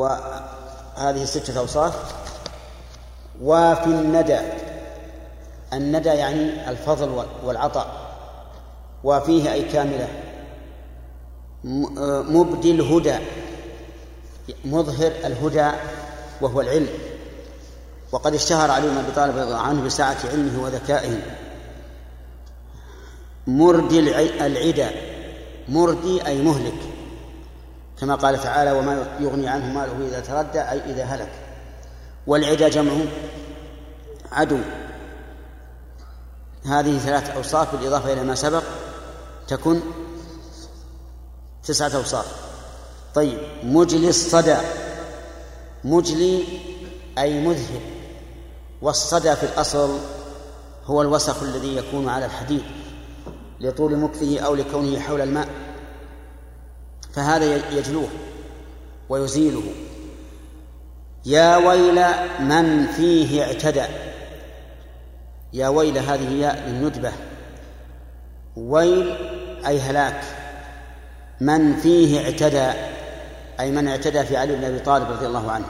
وهذه ستة أوصاف. وفي الندى الندى يعني الفضل والعطاء. وفيه أي كاملة. مبدي الهدى. مظهر الهدى وهو العلم. وقد اشتهر علي بن أبي طالب رضي الله عنه بسعة علمه وذكائه. مردي العدا. مردي أي مهلك. كما قال تعالى وما يغني عنه ماله إذا تردى أي إذا هلك. والعدا جمع عدو. هذه ثلاث أوصاف بالإضافة إلى ما سبق. تكن تسعة أوصاف. طيب مجلي الصدى. مجلي أي مذهب. والصدى في الأصل هو الوسخ الذي يكون على الحديد لطول مكثه أو لكونه حول الماء. فهذا يجلوه ويزيله يا ويل من فيه اعتدى. يا ويل هذه ياء للندبة ويل أي هلاك. من فيه اعتدى أي من اعتدى في علي بن أبي طالب رضي الله عنه.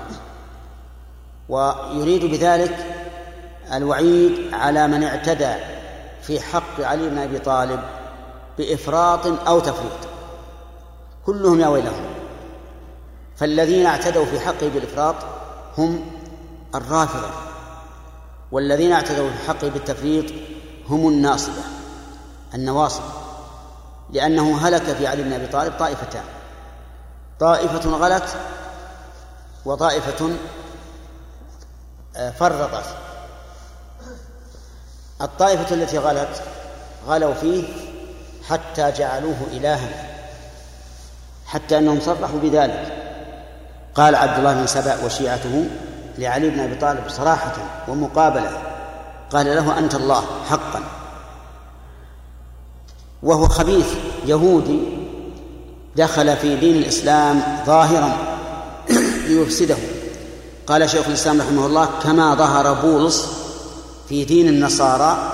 ويريد بذلك الوعيد على من اعتدى في حق علي بن أبي طالب بإفراط أو تفريط. كلهم يا ويلهم. فالذين اعتدوا في حقه بالإفراط هم الرافضة والذين اعتدوا في حقه بالتفريط هم الناصبة النواصب لأنه هلك في علي بن أبي طالب طائفتان طائفة غلت وطائفة فرطت. الطائفة التي غلت غلوا فيه حتى جعلوه إلها. حتى أنهم صرحوا بذلك. قال عبد الله بن سبأ وشيعته لعلي بن أبي طالب صراحة ومقابلة قال له أنت الله حقا. وهو خبيث يهودي دخل في دين الإسلام ظاهرا ليفسده. قال شيخ الإسلام رحمه الله كما ظهر بولس في دين النصارى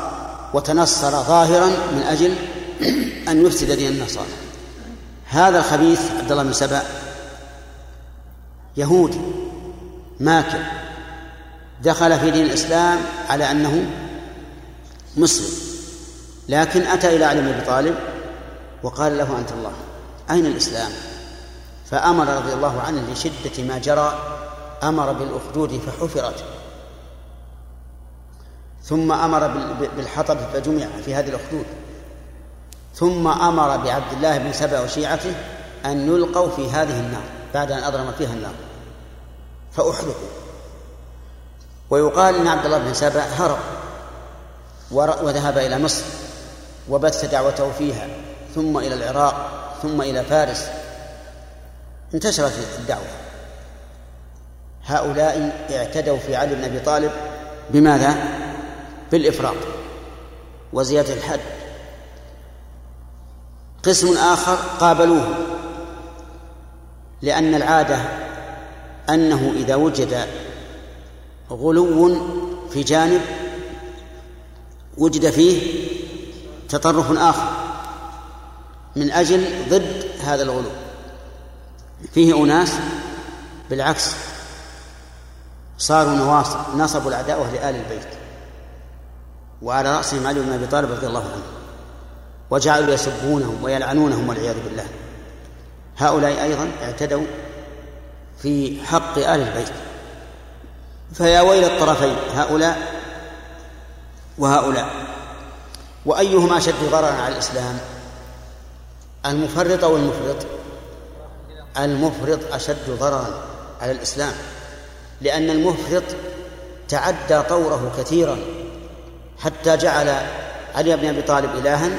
وتنصر ظاهرا من أجل أن يفسد دين النصارى. هذا الخبيث عبد الله بن سبأ يهودي ماكر دخل في دين الإسلام على أنه مسلم لكن أتى إلى علي بن أبي طالب وقال له أنت الله أين الإسلام؟ فأمر رضي الله عنه لشدة ما جرى أمر بالأخدود فحفرت. ثم أمر بالحطب فجمع في هذه الأخدود. ثم أمر بعبد الله بن سبأ وشيعته أن يلقوا في هذه النار بعد أن أضرم فيها النار. فأحرقوا. ويقال أن عبد الله بن سبأ هرب وذهب إلى مصر وبث دعوته فيها ثم إلى العراق ثم إلى فارس. انتشرت الدعوة. هؤلاء اعتدوا في علي بن أبي طالب بماذا؟ بالإفراط وزيادة الحد. قسم آخر قابلوه لأن العادة أنه إذا وجد غلو في جانب وجد فيه تطرف آخر من أجل ضد هذا الغلو. فيه أناس بالعكس صاروا نواصب نصبوا العداوة لآل البيت وعلى رأسهم علي بن أبي طالب رضي الله عنه. وجعلوا يسبونهم ويلعنونهم والعياذ بالله. هؤلاء أيضا اعتدوا في حق آل البيت. فيا ويل الطرفين هؤلاء وهؤلاء. وأيهما أشد ضررا على الإسلام؟ المفرط أو المفرط؟ المفرط أشد ضررا على الإسلام. لأن المفرط تعدى طوره كثيرا حتى جعل علي بن أبي طالب إلها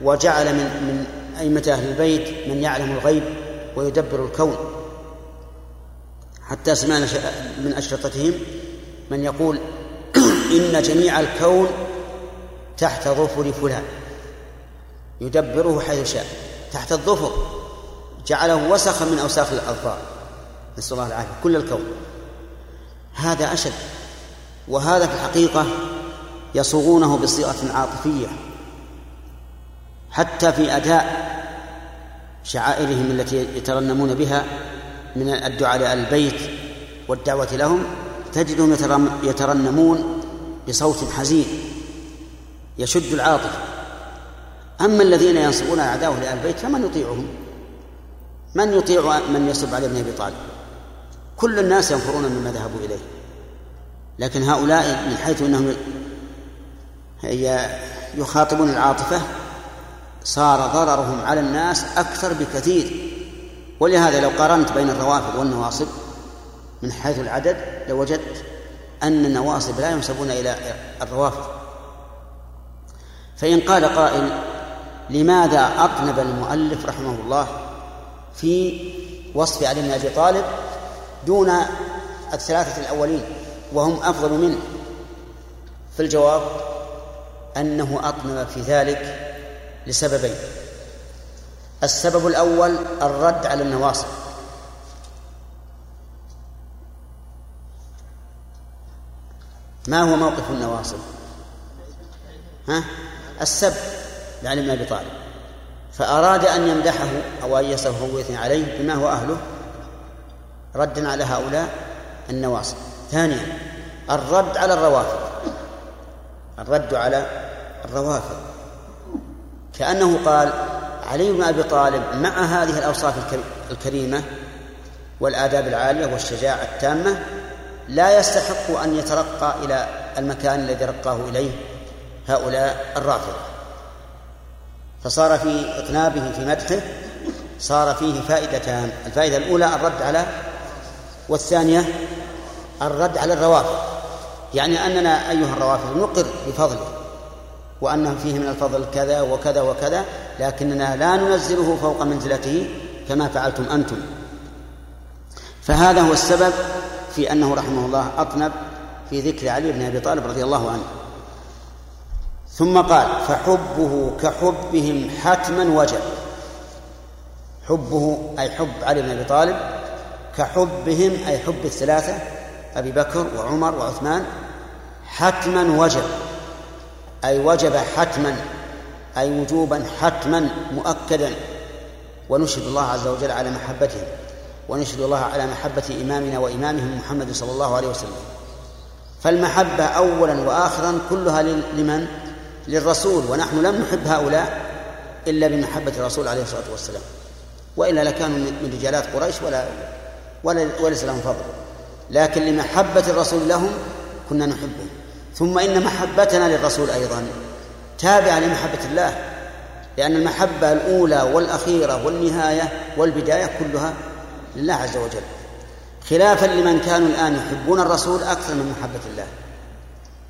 وجعل من من أئمة أهل البيت من يعلم الغيب ويدبر الكون. حتى سمعنا من أشرطتهم من يقول إن جميع الكون تحت ظفر فلان. يدبره حيث شاء. تحت الظفر. جعله وسخا من أوساخ الأظفار. نسأل الله العافية. كل الكون. هذا أشد. وهذا في الحقيقة يصوغونه بصيغة عاطفية. حتى في أداء شعائرهم التي يترنمون بها من الدعاء على البيت والدعوة لهم تجدهم يترنمون بصوت حزين يشد العاطفة. أما الذين ينصبون أعداءه لأهل البيت فمن يطيعهم؟ من يطيع من يصب علي بن أبي طالب؟ كل الناس ينفرون مما ذهبوا إليه. لكن هؤلاء من حيث أنهم يخاطبون العاطفة صار ضررهم على الناس أكثر بكثير. ولهذا لو قارنت بين الروافض والنواصب من حيث العدد لوجدت أن النواصب لا ينسبون إلى الروافض. فإن قال قائل لماذا أطنب المؤلف رحمه الله في وصف علي بن أبي طالب دون الثلاثة الأولين وهم أفضل منه؟ في الجواب أنه أطنب في ذلك لسببين. السبب الأول الرد على النواصب. ما هو موقف النواصب؟ ها؟ السب لعلي بن أبي طالب. فأراد أن يمدحه أن يصفه ويثني عليه بما هو أهله ردا على هؤلاء النواصب. ثانيا الرد على الروافض. الرد على الروافض. كأنه قال علي بن أبي طالب مع هذه الأوصاف الكريمة والآداب العالية والشجاعة التامة لا يستحق أن يترقى إلى المكان الذي رقاه إليه هؤلاء الرافضة. فصار في اطنابه في مدحه صار فيه فائدتان الفائدة الأولى الرد على والثانية الرد على الروافض. يعني أننا أيها الروافض نقر بفضله. وأنه فيه من الفضل كذا وكذا وكذا لكننا لا ننزله فوق منزلته كما فعلتم أنتم. فهذا هو السبب في أنه رحمه الله أطنب في ذكر علي بن أبي طالب رضي الله عنه. ثم قال فحبه كحبهم حتما وجب. حبه أي حب علي بن أبي طالب كحبهم أي حب الثلاثة أبي بكر وعمر وعثمان حتما وجب. أي وجب حتما أي وجوبا حتما مؤكدا. ونشهد الله عز وجل على محبتهم ونشهد الله على محبة إمامنا وإمامهم محمد صلى الله عليه وسلم. فالمحبة أولا وآخرا كلها لمن؟ للرسول. ونحن لم نحب هؤلاء إلا بمحبة الرسول عليه الصلاة والسلام. وإلا لكانوا من رجالات قريش ولا ولا وليس لهم فضل. لكن لمحبة الرسول لهم كنا نحبهم. ثم إن محبتنا للرسول أيضا تابعة لمحبة الله لأن المحبة الأولى والأخيرة والنهاية والبداية كلها لله عز وجل. خلافا لمن كانوا الآن يحبون الرسول أكثر من محبة الله.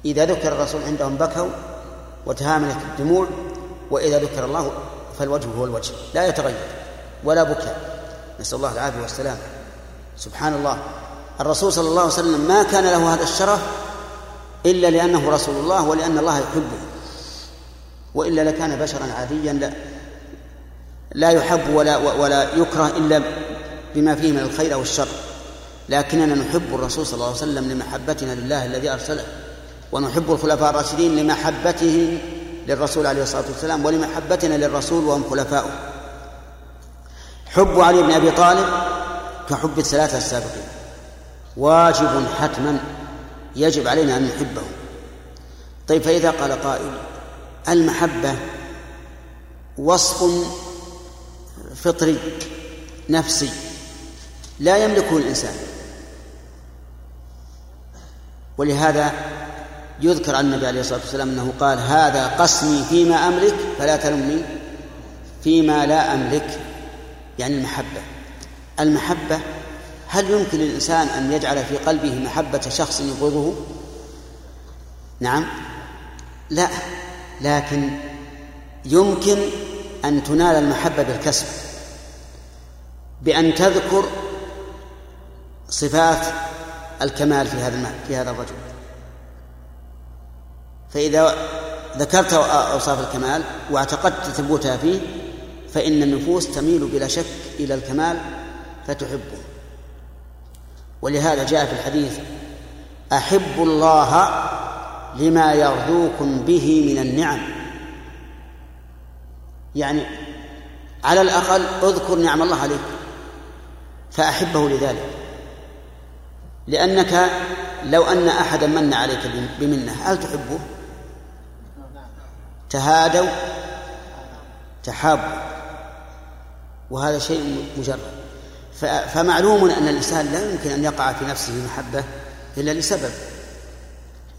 إذا ذكر الرسول عندهم بكوا وتهاملت الدموع وإذا ذكر الله فالوجه هو الوجه لا يتغير ولا بكاء. نسأل الله العافية والسلام. سبحان الله. الرسول صلى الله عليه وسلم ما كان له هذا الشرف إلا لأنه رسول الله ولأن الله يحبه. وإلا لكان بشرا عاديا لا لا يحب ولا ولا يكره إلا بما فيه من الخير أو الشر. لكننا نحب الرسول صلى الله عليه وسلم لمحبتنا لله الذي أرسله ونحب الخلفاء الراشدين لمحبته للرسول عليه الصلاة والسلام ولمحبتنا للرسول وهم خلفاؤه. حب علي بن أبي طالب كحب الثلاثة السابقين. واجب حتما يجب علينا أن نحبه. طيب فإذا قال قائل المحبة وصف فطري نفسي لا يملكه الإنسان. ولهذا يذكر عن النبي عليه الصلاة والسلام أنه قال هذا قسمي فيما أملك فلا تلمني فيما لا أملك يعني المحبة. المحبة هل يمكن للإنسان أن يجعل في قلبه محبة شخص يبغضه؟ نعم. لا. لكن يمكن أن تنال المحبة بالكسب بأن تذكر صفات الكمال في هذا في هذا الرجل. فإذا ذكرت أوصاف الكمال واعتقدت ثبوتها فيه فإن النفوس تميل بلا شك إلى الكمال فتحبه. ولهذا جاء في الحديث أحبوا الله لما يغدوكم به من النعم. يعني على الأقل اذكر نعم الله عليك فأحبه لذلك. لأنك لو أن أحدا من عليك بمنة هل تحبه؟ تهادوا تحابوا. وهذا شيء مجرد. فمعلوم أن الإنسان لا يمكن أن يقع في نفسه محبة إلا لسبب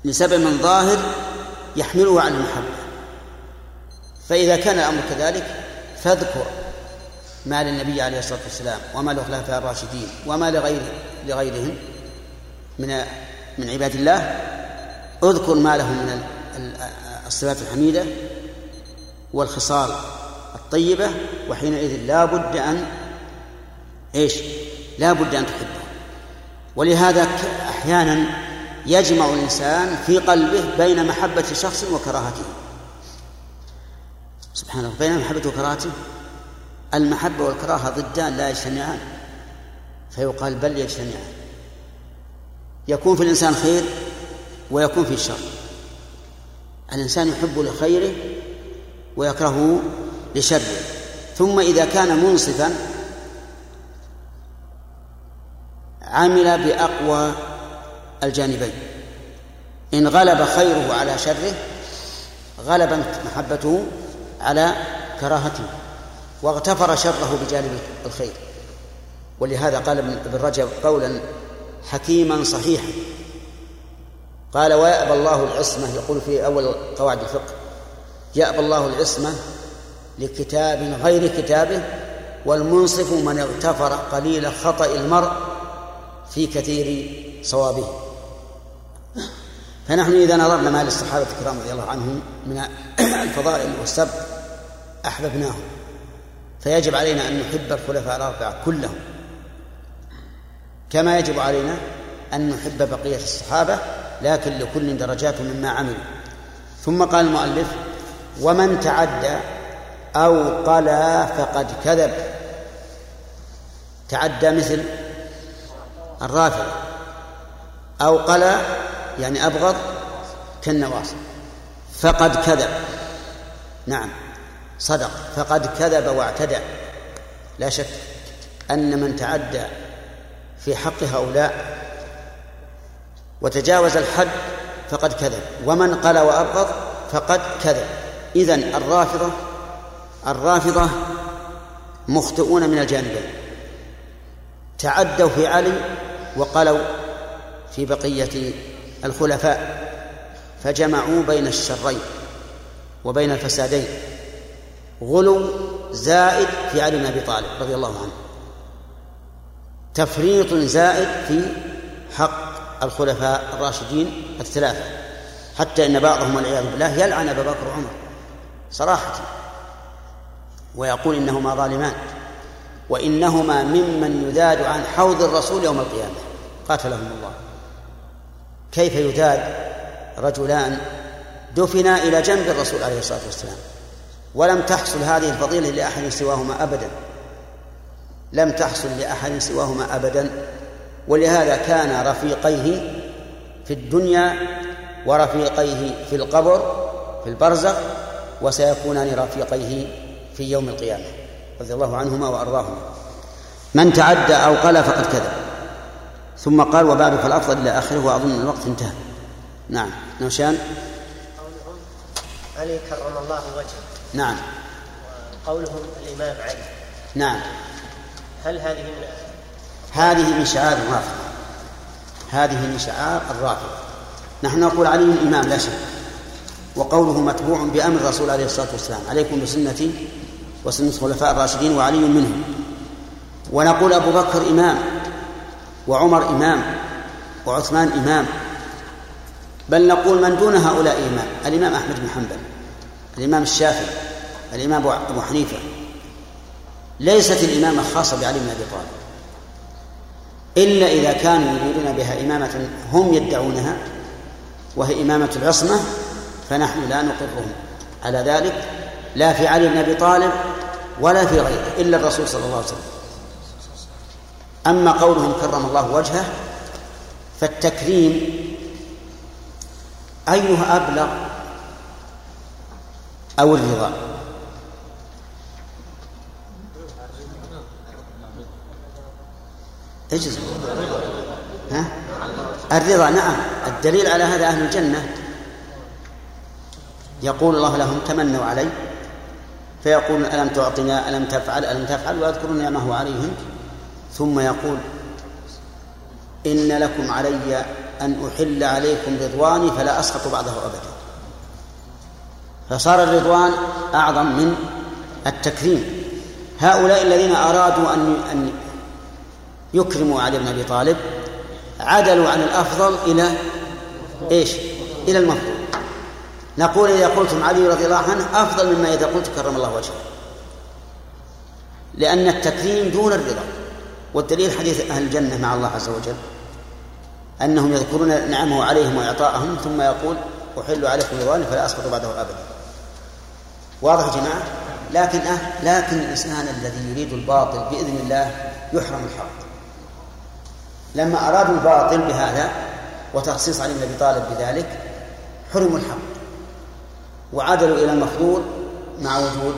لسبب ظاهر يحمله على المحبة. فإذا كان الأمر كذلك فاذكر ما للنبي عليه الصلاة والسلام وما للخلفاء الراشدين وما لغير لغيرهم من من عباد الله. اذكر ما لهم من الصفات الحميدة والخصال الطيبة وحينئذ لا بد أن إيش؟ لا بد أن تحبه. ولهذا أحيانا يجمع الإنسان في قلبه بين محبة شخص وكراهته. سبحان الله بين محبة وكراهته. المحبة والكراهة ضدان لا يجتمعان. فيقال بل يجتمعان. يكون في الإنسان خير ويكون في شر. الإنسان يحب لخيره ويكرهه لشره. ثم إذا كان منصفا عمل بأقوى الجانبين. إن غلب خيره على شره غلبت محبته على كراهته واغتفر شره بجانب الخير. ولهذا قال ابن رجب قولا حكيما صحيحا. قال ويأبى الله العصمة يقول في أول قواعد الفقه. يأبى الله العصمة لكتاب غير كتابه والمنصف من اغتفر قليل خطأ المرء في كثير صوابه. فنحن إذا نظرنا ما للصحابة الكرام رضي الله عنهم من الفضائل والسبق أحببناهم. فيجب علينا أن نحب الخلفاء الأربعة كلهم. كما يجب علينا أن نحب بقية الصحابة لكن لكل درجات مما عملوا. ثم قال المؤلف ومن تعدى أو قلا فقد كذب. تعدى مثل الرافضة أو قلا يعني أبغض كالنواصب. فقد كذب. نعم. صدق. فقد كذب واعتدى. لا شك أن من تعدى في حق هؤلاء وتجاوز الحد فقد كذب. ومن قال وأبغض فقد كذب. إذن الرافضة الرافضة مخطئون من الجانبين. تعدوا في علي وقالوا في بقية الخلفاء فجمعوا بين الشرين وبين الفسادين غلو زائد في علي بن أبي طالب رضي الله عنه تفريط زائد في حق الخلفاء الراشدين الثلاثة حتى إن بعضهم والعياذ بالله يلعن أبا بكر وعمر صراحة ويقول إنهما ظالمان وإنهما ممن يذاد عن حوض الرسول يوم القيامة. قاتلهم الله. كيف يذاد رجلان دفنا إلى جنب الرسول عليه الصلاة والسلام ولم تحصل هذه الفضيلة لأحد سواهما أبدا. لم تحصل لأحد سواهما أبدا ولهذا كان رفيقيه في الدنيا ورفيقيه في القبر في البرزخ وسيكونان رفيقيه في يوم القيامة. رضي الله عنهما وأرضاهما. من تعدى أو قال فقد كذب. ثم قال وبعد فالأفضل إلى آخره وأظن الوقت انتهى. نعم. نوشان؟ علي كرم الله وجهه. نعم. قولهم الإمام علي. نعم. هل هذه من هذه من شعار الرافضة هذه من شعار الرافضة نحن نقول علي الإمام لا شك. وقوله متبوع بأمر الرسول عليه الصلاة والسلام. عليكم بسنتي وسنة الخلفاء الراشدين وعلي منهم. ونقول أبو بكر إمام. وعمر إمام وعثمان إمام. بل نقول من دون هؤلاء إمام؟ الإمام أحمد بن حنبل الإمام الشافعي الإمام أبو حنيفة. ليست الإمامة خاصة بعلي بن أبي طالب. إلا إذا كانوا يريدون بها إمامة هم يدعونها وهي إمامة العصمة فنحن لا نقرهم. على ذلك لا في علي بن أبي طالب ولا في غيره إلا الرسول صلى الله عليه وسلم. أما قولهم كرم الله وجهه فالتكريم أيها أبلغ أو الرضا. اجز ها؟ الرضا نعم. الدليل على هذا أهل الجنة. يقول الله لهم تمنوا علي. فيقول ألم تعطنا ألم تفعل ألم تفعل؟ ويذكرون نعمه عليهم. ثم يقول إن لكم علي أن أحل عليكم رضواني فلا أسخط بعده أبدا. فصار الرضوان أعظم من التكريم. هؤلاء الذين أرادوا أن أن يكرموا علي بن أبي طالب عدلوا عن الأفضل إلى إيش؟ إلى المفضول. نقول إذا قلتم علي رضي الله عنه أفضل مما إذا قلت كرم الله وجهه. لأن التكريم دون الرضا. والدليل حديث أهل الجنة مع الله عز وجل أنهم يذكرون نعمه عليهم وإعطاءهم ثم يقول أحل عليكم رضواني فلا أسقط بعده أبدا. واضح يا جماعة؟ لكن أه لكن الإنسان الذي يريد الباطل بإذن الله يحرم الحق. لما أرادوا الباطل بهذا وتخصيص علي بن أبي طالب بذلك حرموا الحق. وعدلوا إلى المفضول مع وجود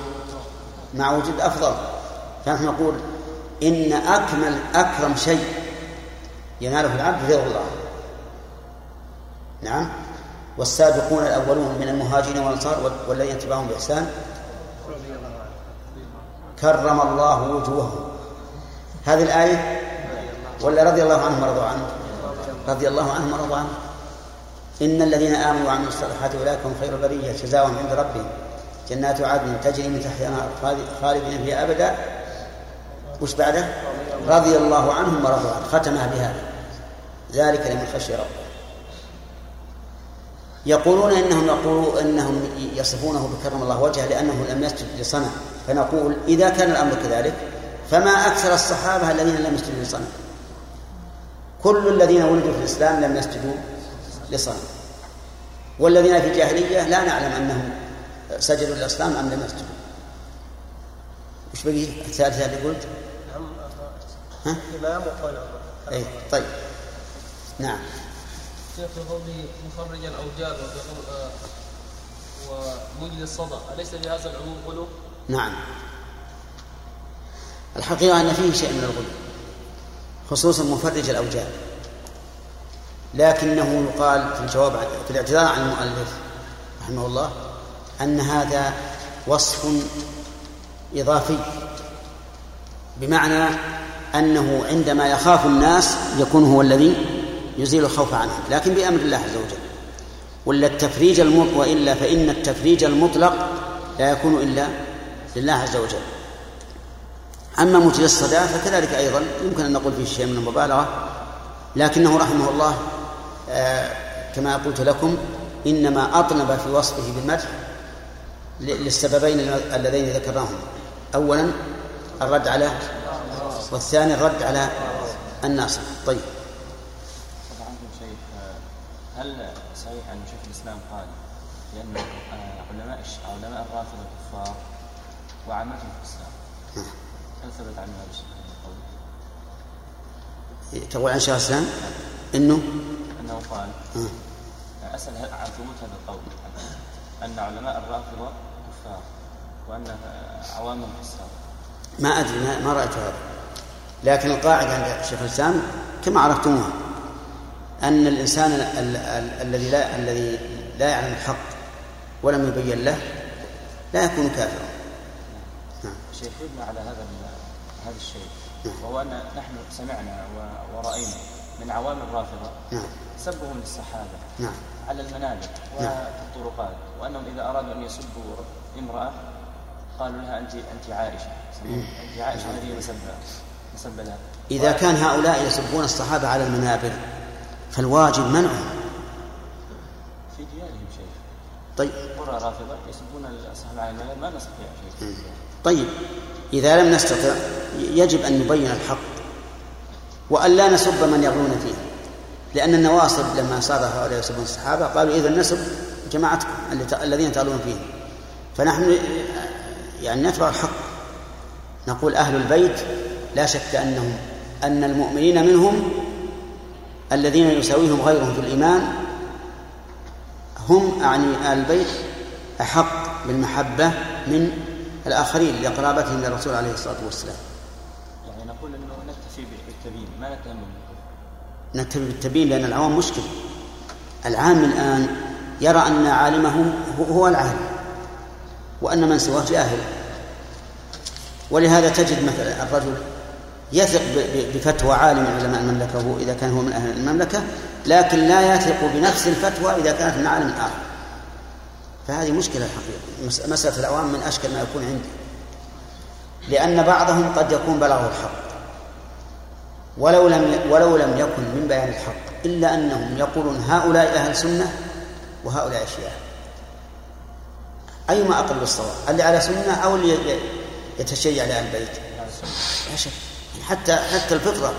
مع وجود أفضل فنحن نقول إن أكمل أكرم شيء. يناله العبد رضا الله. نعم. والسابقون الأولون من المهاجرين والأنصار والذين اتبعهم بإحسان. كرم الله وجوههم. هذه الآية ولا رضي الله عنهم ورضوا عنه؟ رضي الله عنهم ورضوا عنه. إن الذين آمنوا وعملوا الصالحات أولئك هم خير البرية. جزاؤهم عند ربهم. جنات عدن تجري من تحتها خالدين فيها أبدا. وش بعده؟ رضي الله عنهم ورضوا عنه ختمها بهذا. ذلك لمن خشي ربه. يقولون إنهم يقولون إنهم يصفونه بكرم الله وجهه لأنه لم يسجد لصنم. فنقول إذا كان الأمر كذلك فما أكثر الصحابة الذين لم يسجدوا لصنم؟ كل الذين ولدوا في الإسلام لم يسجدوا لصنم. والذين في الجاهلية لا نعلم أنهم سجدوا للاصنام أم لم يسجدوا. وش بقي الثالثه اللي قلت؟ ها؟ الإمام وقوله أي طيب. نعم. شيخ في قوله مخرج الاوجاد ومجد الصدى أليس بهذا العموم غلو؟ نعم. الحقيقة أن فيه شيء من الغلو خصوصا مفرج الأوجاد لكنه يقال في الجواب في الاعتذار عن المؤلف رحمه الله أن هذا وصف إضافي. بمعنى أنه عندما يخاف الناس يكون هو الذي يزيل الخوف عنهم لكن بأمر الله عز وجل. ولا التفريج المطلق وإلا فإن التفريج المطلق لا يكون إلا لله عز وجل. أما مجري الصدى فكذلك أيضا يمكن أن نقول فيه شيء من المبالغة لكنه رحمه الله آه كما قلت لكم إنما أطنب في وصفه بالمدح للسببين اللذين ذكرناهم. أولا الرد على والثاني الرد على الناصر طيب. هل صحيح أن شيخ الإسلام قال لأن علماء علماء الرافضة كفار وعامتهم في الإسلام هل ثبت عنه هذا القول؟ تقول عن شيخ الإسلام إنه؟ أنه قال أسأل عن ثبوت هذا القول أن علماء الرافضة كفار وأن عوامهم في الإسلام؟ ما أدري ما, ما رأيت هذا لكن القاعدة عند شيخ الإسلام كما عرفتموها أن الإنسان الذي لا الذي لا يعلم الحق ولم يبين له لا يكون كافرا. نعم. شيخ على هذا هذا الشيء نعم. وهو أن نحن سمعنا ورأينا من عوام الرافضة نعم. سبهم للصحابة نعم. على المنابر نعم. وفي الطرقات وأنهم إذا أرادوا أن يسبوا امرأة قالوا لها أنت أنت عائشة عائشة لها إذا كان هؤلاء يسبون الصحابة على المنابر فالواجب منعهم في ديارهم شيء. طيب. قرى رافضة يسبون الصحابة على المنابر ما نستطيع شيء. طيب. إذا لم نستطع يجب أن نبين الحق وأن لا نسب من يغلون فيه. لأن النواصب لما صار هؤلاء يسبون الصحابة قالوا إذا نسب جماعتكم الذين تغلون فيهم فنحن يعني نتبع الحق. نقول أهل البيت لا شك أنهم أن المؤمنين منهم الذين يساويهم غيرهم في الإيمان هم أعني آل البيت أحق بالمحبة من الآخرين لقرابتهم للرسول عليه الصلاة والسلام. يعني نقول أنه نكتفي بالتبيين ما نتهم نتبع بالتبيين لأن العوام مشكل العام الآن يرى أن عالمه هو العالم وأن من سواه جاهل. ولهذا تجد مثلا الرجل يثق بفتوى عالم من علماء المملكة إذا كان هو من أهل المملكة لكن لا يثق بنفس الفتوى إذا كانت من عالم آخر. فهذه مشكلة الحقيقة. مسألة العوام من أشكل ما يكون عندي. لأن بعضهم قد يكون بلغه الحق. ولو لم ولو لم يكن من بيان الحق إلا أنهم يقولون هؤلاء أهل سنة وهؤلاء شيعة. أيما أقرب الصواب اللي على سنة أو اللي يتشيع لأهل البيت. لا شك. حتى حتى الفطرة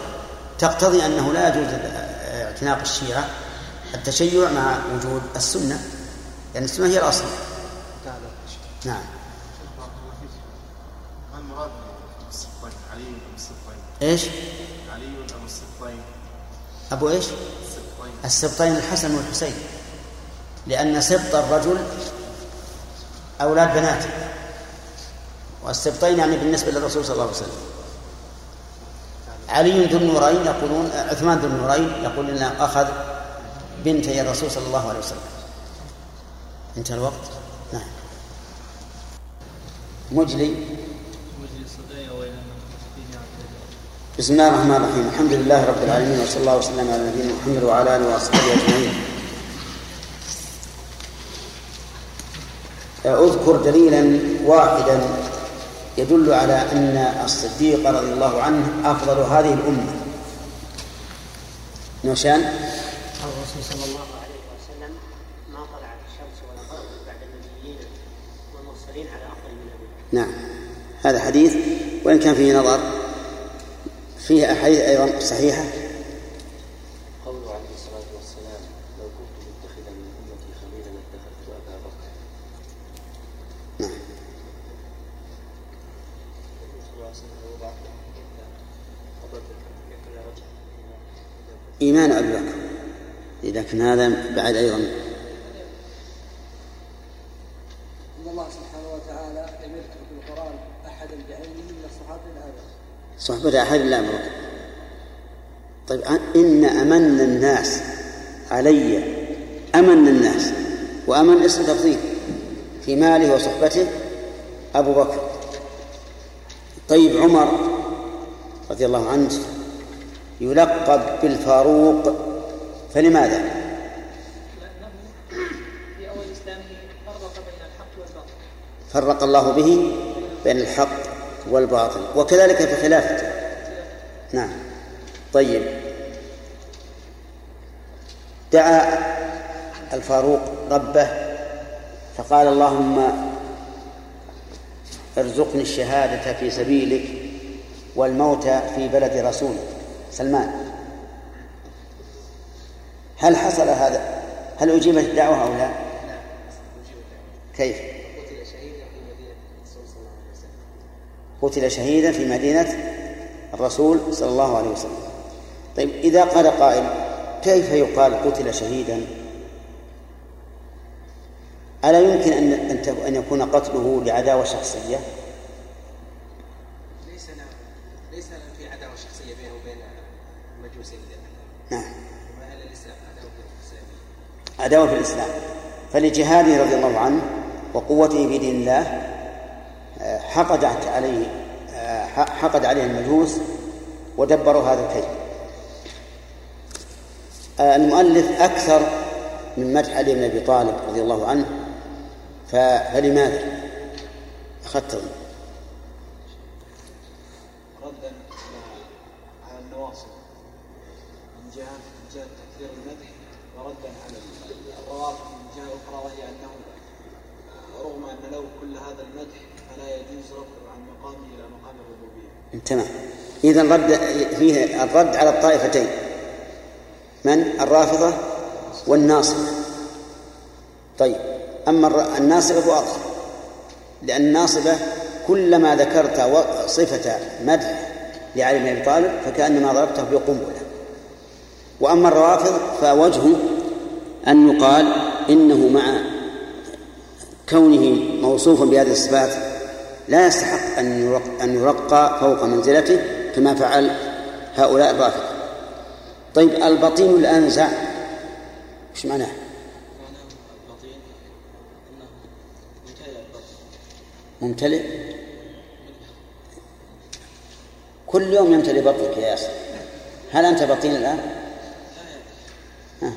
تقتضي أنه لا يجوز اعتناق الشيعة. التشيع مع وجود السنة. لأن يعني السنة هي الأصل. نعم. ما المراد علي السبطين إيش؟ علي ام السبطين أبو إيش؟ السبطين السبطين الحسن والحسين. لأن سبط الرجل أولاد بناته. والسبطين يعني بالنسبة للرسول صلى الله عليه وسلم. علي ذو النورين يقولون عثمان ذو النورين يقول إنه أخذ بنتي الرسول صلى الله عليه وسلم. انتهى الوقت؟ نعم. مجلي. بسم الله الرحمن الرحيم. الحمد لله رب العالمين وصلى الله وسلم على نبينا محمد وعلى آله وأصحابه أجمعين. أذكر دليلا واحدا يدل على أن الصديق رضي الله عنه أفضل هذه الأمة. نوشان؟ الرسول صلى الله عليه وسلم ما طلعت الشمس ولا غربت بعد النبيين والمرسلين على أفضل من نعم. هذا حديث وإن كان فيه نظر فيه أحاديث أيضا صحيحة قوله عليه الصلاة والسلام لو كنت متخذا من أمتي خليلا لاتخذت أبا بكر نعم إيمان أبي بكر. لكن هذا بعد أيضا. إن الله سبحانه وتعالى لم يذكر في القرآن احدا بعينه من الصحابة الابد صحبة أحد لا بكر طيب إن أمن الناس علي أمن الناس وأمن اسم تفضيل في ماله وصحبته أبو بكر. طيب عمر رضي الله عنه يلقب بالفاروق فلماذا؟ في أول فرق بين الحق فرق الله به بين الحق والباطل وكذلك في خلافته نعم. طيب. دعا الفاروق ربه فقال اللهم ارزقني الشهادة في سبيلك والموت في بلد رسولك. سلمان هل حصل هذا؟ هل أجيبت الدعوة أو لا؟ كيف؟ قتل شهيدا في مدينة الرسول صلى الله عليه وسلم. طيب إذا قال قائل كيف يقال قتل شهيدا؟ ألا يمكن أن أن يكون قتله لعداوة شخصية ليس ليس في عداوه شخصيه بينه وبين المجوس نعم ما أهل الاسلام عداوه عداوة في الإسلام. فلجهاده رضي الله عنه وقوته في دين الله آه، حقدت عليه آه، حقد عليه المجوس ودبروا هذا الكيد. آه، المؤلف أكثر من مدح علي بن أبي طالب رضي الله عنه فلماذا؟ أخذت ردا على النواصب من جهه من جهه تكثير المدح وردا على الروافض من جهه أخرى وهي انه رغم ان له كل هذا المدح فلا يجوز رفعه عن مقامه إلى مقام تمام إذا رد فيه الرد على الطائفتين. من؟ الرافضة والناصبة طيب أما الناصبة فأظهر لأن الناصبة كلما ذكرت صفة مدح لعلي بن أبي طالب فكأنما ضربته بقنبلة. وأما الروافض فوجهه أن يقال إنه مع كونه موصوفا بهذه الصفات لا يستحق أن يرق أن يرقى فوق منزلته كما فعل هؤلاء الرافضة. طيب البطين الأنزع وش معناه؟ ممتلئ؟ كل يوم يمتلئ بطنك يا ياسر. هل أنت بطين الآن؟ ها.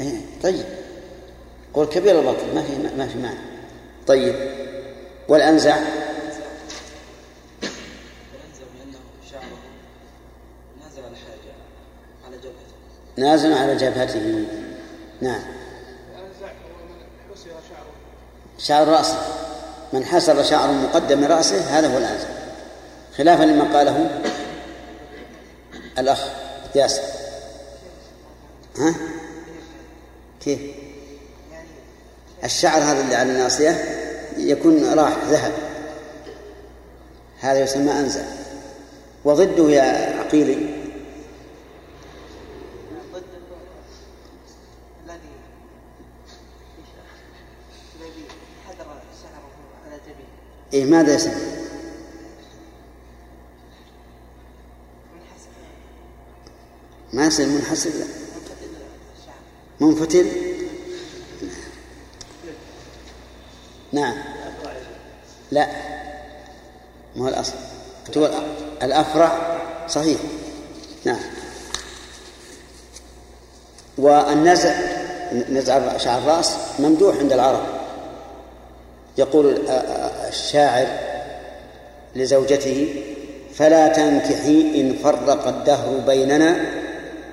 إيه طيب. قول كبير البطن ما في ما في معنى. طيب. والأنزع. نازل على جبهته. نعم. من شعر رأسه. من حسر شعر مقدم رأسه هذا هو الأنزع. خلافا لما قاله الأخ ياسر. ها؟ كيف؟ الشعر هذا اللي على الناصية؟ يكون راح ذهب. هذا يسمى أنزع وضده يا عقيلي. إيه ماذا يسمى؟ ما يصير منحسر لا. منفتل الشعر منفتل نعم لا. ما هو الأصل؟ الأفرع صحيح. نعم. والنزع نزع شعر الرأس ممدوح عند العرب. يقول الشاعر لزوجته فلا تنكحي إن فرق الدهر بيننا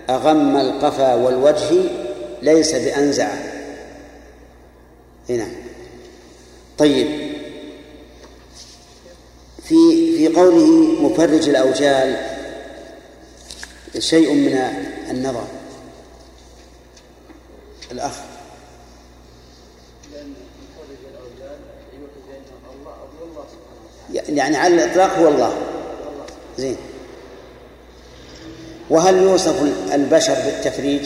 أغم القفا والوجه ليس بأنزع. هنا. طيب. في قوله مفرج الأوجال شيء من النظر. الأخ. يعني على الإطلاق هو الله. زين. وهل يوصف البشر بالتفريج؟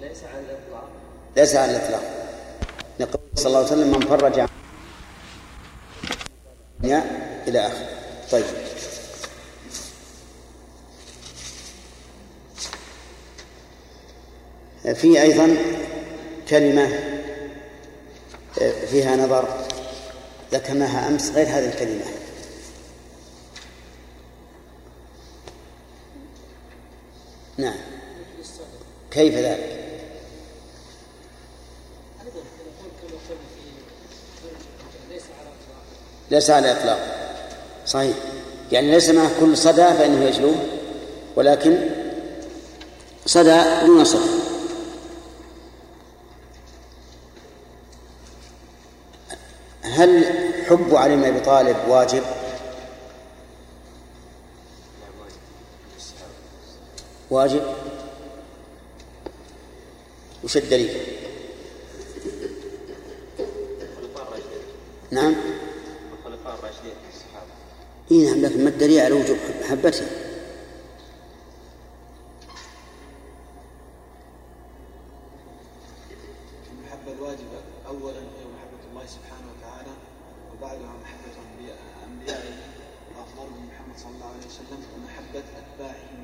ليس على الإطلاق. ليس على الإطلاق. لقول صلى الله عليه وسلم من فرج عن الدنيا إلى آخره طيب. في أيضا كلمة فيها نظر ذكرناها أمس غير هذه الكلمة. نعم. كيف ذلك؟ ليس على إطلاق. صحيح. يعني ليس معه كل صدى فإنه يجلوه ولكن صدى دون صدى. هل حب علي بن أبي طالب واجب؟ واجب. وش الدليل؟ نعم. اي نعم لكن ما الدليل على وجوب محبته؟ المحبة الواجبة أولا هي محبة الله سبحانه وتعالى وبعدها محبة أنبيائه وأفضلهم محمد صلى الله عليه وسلم ومحبة أتباعه من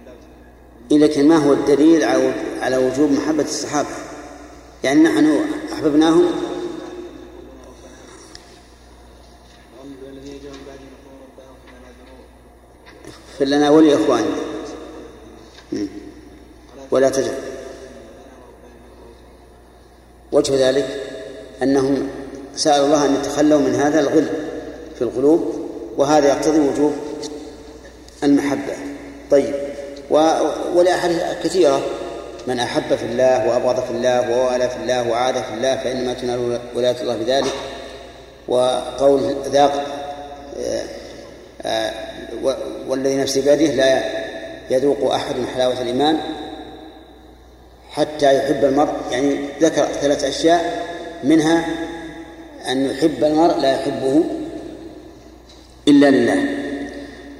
إيه لكن ما هو الدليل على على وجوب محبة الصحابة؟ يعني نحن أحببناهم والذين جاءوا من بعدهم يقولون ربنا اغفر لنا ذنوبنا اغفر لنا ولإخواننا. ولا تجعل. وجه ذلك أنهم سألوا الله أن يتخلوا من هذا الغل في القلوب وهذا يقتضي وجوب المحبة. طيب. و... ولأحاديث كثيرة. من أحب في الله وأبغض في الله ووالى في الله وعاد في الله فإنما تنال ولاية الله بذلك. وقول ذاق والذي نفسي بيده لا يذوق أحد حلاوة الإيمان حتى يحب المرء. يعني ذكر ثلاث أشياء منها أن يحب المرء لا يحبه إلا لله.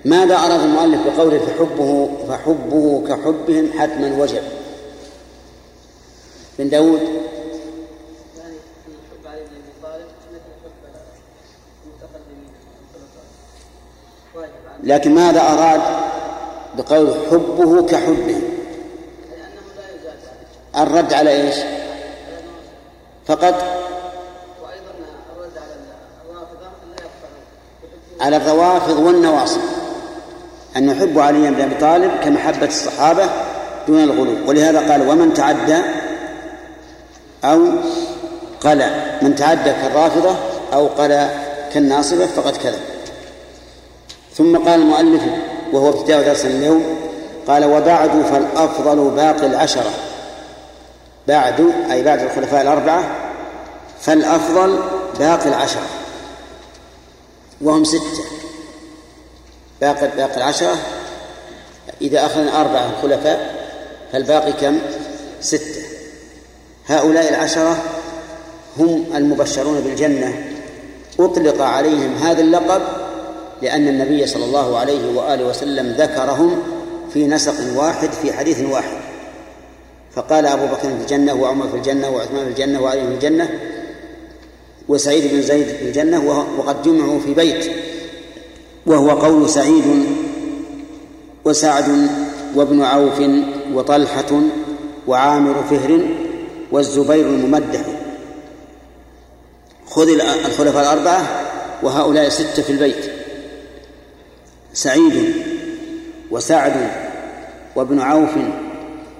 ماذا أراد المؤلف بقوله فحبه فحبه كحبهم حتما وجب؟ بن داود يعني أن حب علي بن أبي طالب مثل حب المتقدمين الخلفاء واجب على لكن ماذا أراد بقول حبه كحبه؟ الرد على إيش؟ فقط على الروافض والنواصب. أن يحب عليا بن أبي طالب كمحبة الصحابة دون الغلو. ولهذا قال ومن تعدى أو قلى من تعدى كالرافضة أو قلى كالناصبة فقد كذب. ثم قال المؤلف وهو ابتداء درس اليوم قال وبعد فالأفضل باقي العشرة. بعد أي بعد الخلفاء الأربعة فالأفضل باقي العشرة. وهم ستة. باقي باقي العشرة. إذا أخذنا أربعة خلفاء فالباقي كم؟ ستة. هؤلاء العشرة هم المبشرون بالجنة. أطلق عليهم هذا اللقب لأن النبي صلى الله عليه وآله وسلم ذكرهم في نسق واحد في حديث واحد. فقال أبو بكر في الجنة وعمر في الجنة وعثمان في الجنة وعلي في الجنة وسعيد بن زيد في الجنة وقد جمعوا في بيت وهو قول سعيد وسعد وابن عوف وطلحة وعامر فهر والزبير الممدح. خذ الخلفاء الأربعة وهؤلاء ستة في البيت. سعيد وسعد وابن عوف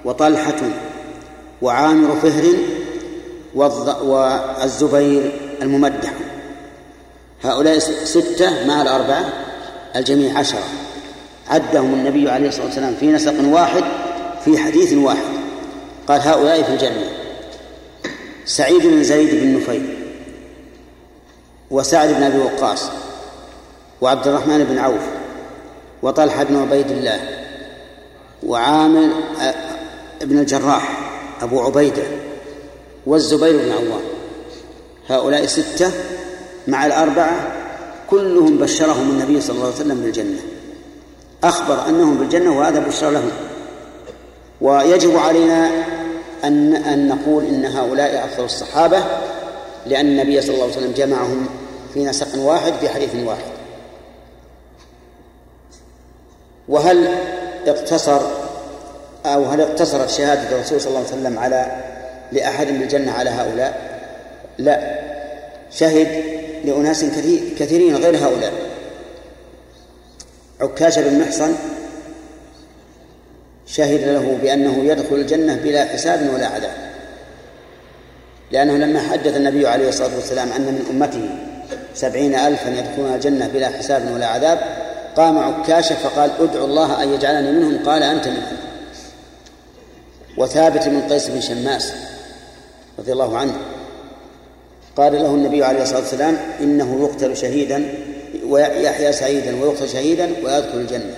وطلحة وعامر فهر والزبير الممدح. هؤلاء ستة مع الأربعة الجميع عشرة. عدهم النبي عليه الصلاة والسلام في نسق واحد في حديث واحد. قال هؤلاء في الجنة سعيد بن زيد بن نفيل وسعد بن أبي وقاص وعبد الرحمن بن عوف وطلحة بن عبيد الله وعامر بن الجراح أبو عبيدة والزبير بن عوام. هؤلاء ستة مع الأربعة كلهم بشرهم النبي صلى الله عليه وسلم بالجنة. أخبر أنهم بالجنة وهذا بشرى لهم. ويجب علينا أن أن نقول إن هؤلاء أفضل الصحابة لأن النبي صلى الله عليه وسلم جمعهم في نسق واحد في حديث واحد. وهل اقتصر أو هل اقتصرت شهادة الرسول صلى الله عليه وسلم على لأحد بالجنة على هؤلاء؟ لا. شهد لأناس كثيرين غير هؤلاء. عكاش بن محصن شهد له بأنه يدخل الجنة بلا حساب ولا عذاب. لأنه لما حدث النبي عليه الصلاة والسلام أن من أمته سبعين ألفا يدخلون الجنة بلا حساب ولا عذاب قام عكاشة فقال ادعو الله أن يجعلني منهم قال أنت منهم. وثابت بن قيس بن شماس رضي الله عنه قال له النبي عليه الصلاة والسلام إنه يقتل شهيدا ويحيا سعيدا ويقتل شهيدا ويدخل الجنة.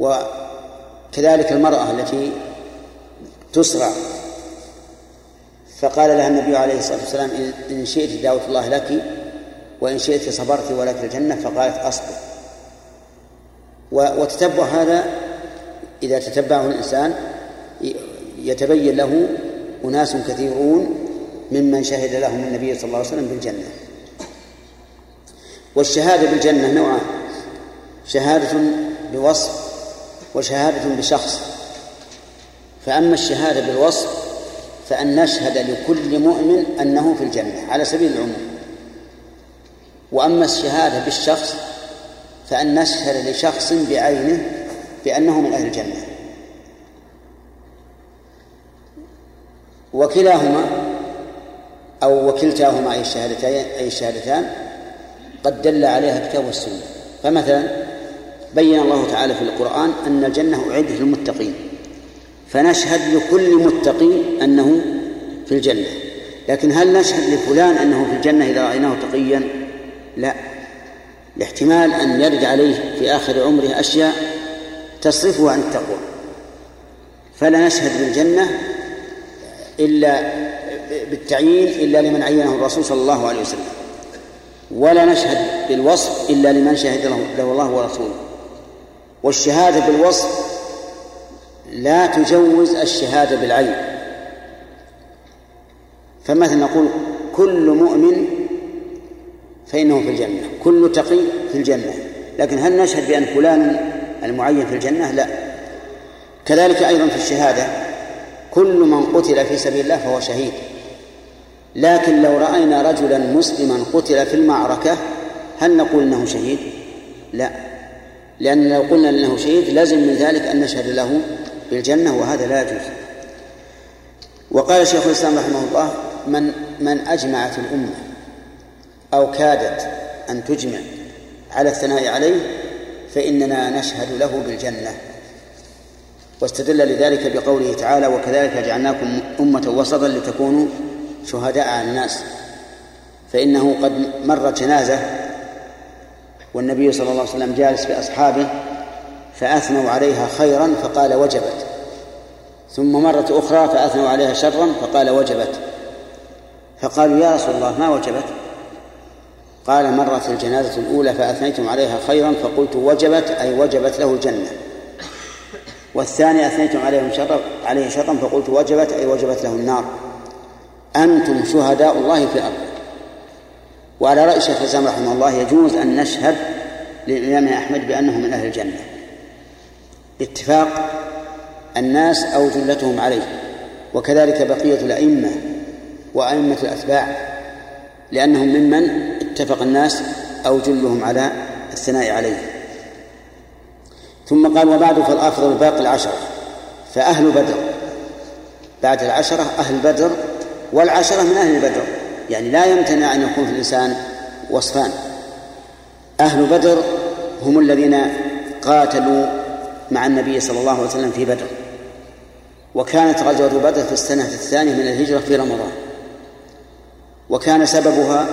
وكذلك المرأة التي تسرع. فقال لها النبي عليه الصلاة والسلام إن شئت دعوت الله لك وإن شئت صبرت ولك الجنة فقالت أصبر. وتتبع هذا إذا تتبعه الإنسان يتبين له أناس كثيرون ممن شهد لهم النبي صلى الله عليه وسلم بالجنة. والشهادة بالجنة نوعان شهادة بوصف وشهادة بشخص. فأما الشهادة بالوصف فأن نشهد لكل مؤمن أنه في الجنة على سبيل العموم. وأما الشهادة بالشخص فأن نشهد لشخص بعينه بأنه من أهل الجنة. وكلاهما أو وكلتاهما أي الشهادتين أي الشهادتان قد دل عليها الكتاب والسنة. فمثلا بين الله تعالى في القرآن أن الجنة أعدت للمتقين فنشهد لكل متقي أنه في الجنة. لكن هل نشهد لفلان أنه في الجنة إذا رأيناه تقيا؟ لا. لاحتمال أن يرد عليه في آخر عمره أشياء تصرفه عن التقوى. فلا نشهد بالجنة إلا بالتعيين إلا لمن عينه الرسول صلى الله عليه وسلم. ولا نشهد بالوصف إلا لمن شهد له الله ورسوله. والشهادة بالوصف لا تجوز الشهادة بالعين. فمثلا نقول كل مؤمن فإنه في الجنة. كل تقي في الجنة. لكن هل نشهد بأن فلان المعين في الجنة؟ لا. كذلك أيضا في الشهادة كل من قتل في سبيل الله فهو شهيد. لكن لو رأينا رجلا مسلما قتل في المعركة هل نقول إنه شهيد؟ لا. لأن لو قلنا إنه شهيد لازم من ذلك أن نشهد له بالجنة وهذا لا يجوز. وقال شيخ الإسلام رحمه الله من من أجمعت الأمة أو كادت أن تجمع على الثناء عليه فإننا نشهد له بالجنة. واستدل لذلك بقوله تعالى وكذلك جعلناكم أمة وسطا لتكونوا شهداء على الناس فإنه قد مرت جنازة والنبي صلى الله عليه وسلم جالس بأصحابه فأثنوا عليها خيرا فقال وجبت ثم مرة أخرى فأثنوا عليها شرا فقال وجبت فقالوا يا رسول الله ما وجبت؟ قال مرت الجنازة الأولى فأثنيتم عليها خيرا فقلت وجبت أي وجبت له الجنة. والثاني أثنيتم عليهم شر عليه شرا فقلت وجبت أي وجبت له النار. أنتم شهداء الله في الأرض. وعلى رأي شيخ الإسلام رحمه الله يجوز أن نشهد للإمام أحمد بأنه من أهل الجنة. باتفاق الناس أو جلتهم عليه. وكذلك بقية الأئمة وأئمة الأتباع. لأنهم ممن اتفق الناس أو جلهم على الثناء عليه. ثم قال وبعد فالأفضل باقي العشرة فأهل بدر. بعد العشرة أهل بدر والعشرة من أهل بدر. يعني لا يمتنع أن يكون في الإنسان وصفان. أهل بدر هم الذين قاتلوا مع النبي صلى الله عليه وسلم في بدر. وكانت غزوة بدر في السنة الثانية من الهجرة في رمضان. وكان سببها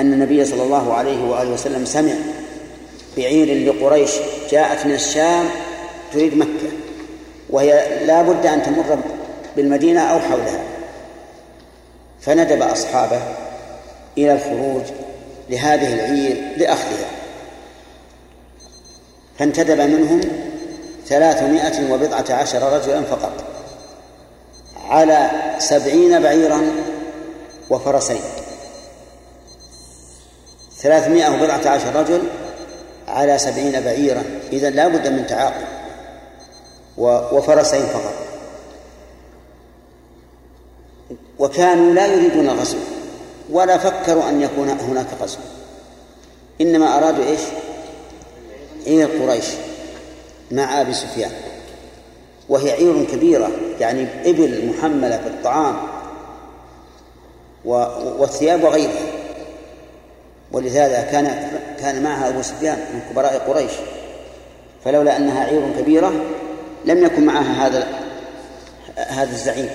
أن النبي صلى الله عليه وآله وسلم سمع بعير لقريش جاءت من الشام تريد مكة وهي لا بد أن تمر بالمدينة أو حولها. فندب أصحابه إلى الخروج لهذه العير لأخذها. فانتدب منهم ثلاثمائة وبضعة عشر رجلا فقط على سبعين بعيرا وفرسين. ثلاثمائة وبضعة عشر رجل على سبعين بعيرا. إذا لا بد من تعاقب. وفرسين فقط. وكانوا لا يريدون الغزو ولا فكروا أن يكون هناك غزو. إنما أرادوا إيش؟ عير قريش مع أبي سفيان. وهي عير كبيرة يعني إبل محملة بالطعام. والثياب وغيرها. ولهذا كان كان معها أبو سفيان من كبراء قريش. فلولا أنها عير كبيرة لم يكن معها هذا هذا الزعيم.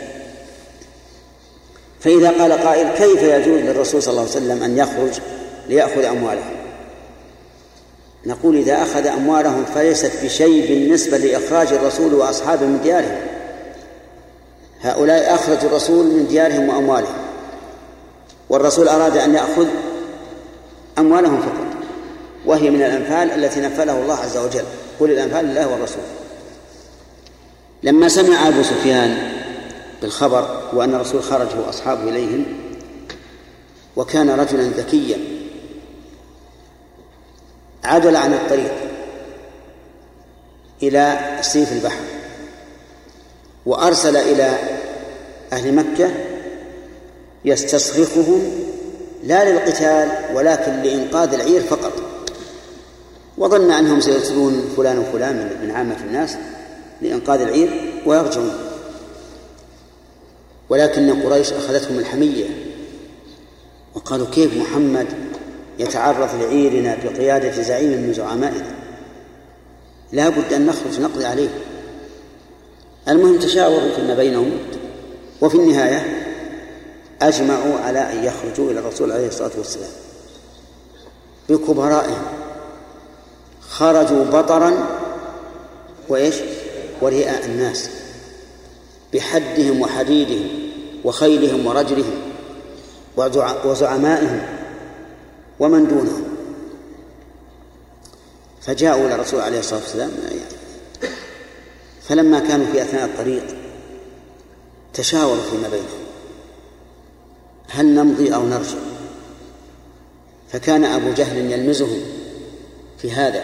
فإذا قال قائل كيف يجوز للرسول صلى الله عليه وسلم أن يخرج ليأخذ أموالهم؟ نقول إذا أخذ أموالهم فليست بشيء بالنسبة لإخراج الرسول وأصحابه من ديارهم. هؤلاء أخرجوا الرسول من ديارهم وأموالهم. والرسول أراد أن يأخذ أموالهم فقط وهي من الأنفال التي نفله الله عز وجل. قل الأنفال لله والرسول. لما سمع أبو سفيان بالخبر وأن الرسول خرج وأصحابه إليهم وكان رجلا ذكيا عدل عن الطريق إلى سيف البحر وأرسل إلى أهل مكة يستصرخهم لا للقتال ولكن لإنقاذ العير فقط. وظن أنهم سيرسلون فلان وفلان من عامة الناس لإنقاذ العير ويرجعون. ولكن قريش أخذتهم الحمية وقالوا كيف محمد يتعرض لعيرنا بقيادة زعيم من زعمائنا لا بد أن نخرج نقضي عليه. المهم تشاوروا فيما بينهم وفي النهاية أجمعوا على أن يخرجوا إلى الرسول عليه الصلاة والسلام. بكبرائهم. خرجوا بطرا وإيش؟ ورئاء الناس. بحدهم وحديدهم وخيلهم ورجلهم وزعمائهم ومن دونهم. فجاءوا إلى الرسول عليه الصلاة والسلام. فلما كانوا في أثناء الطريق تشاوروا فيما بينهم. هل نمضي أو نرجع؟ فكان أبو جهل يلمزهم في هذا.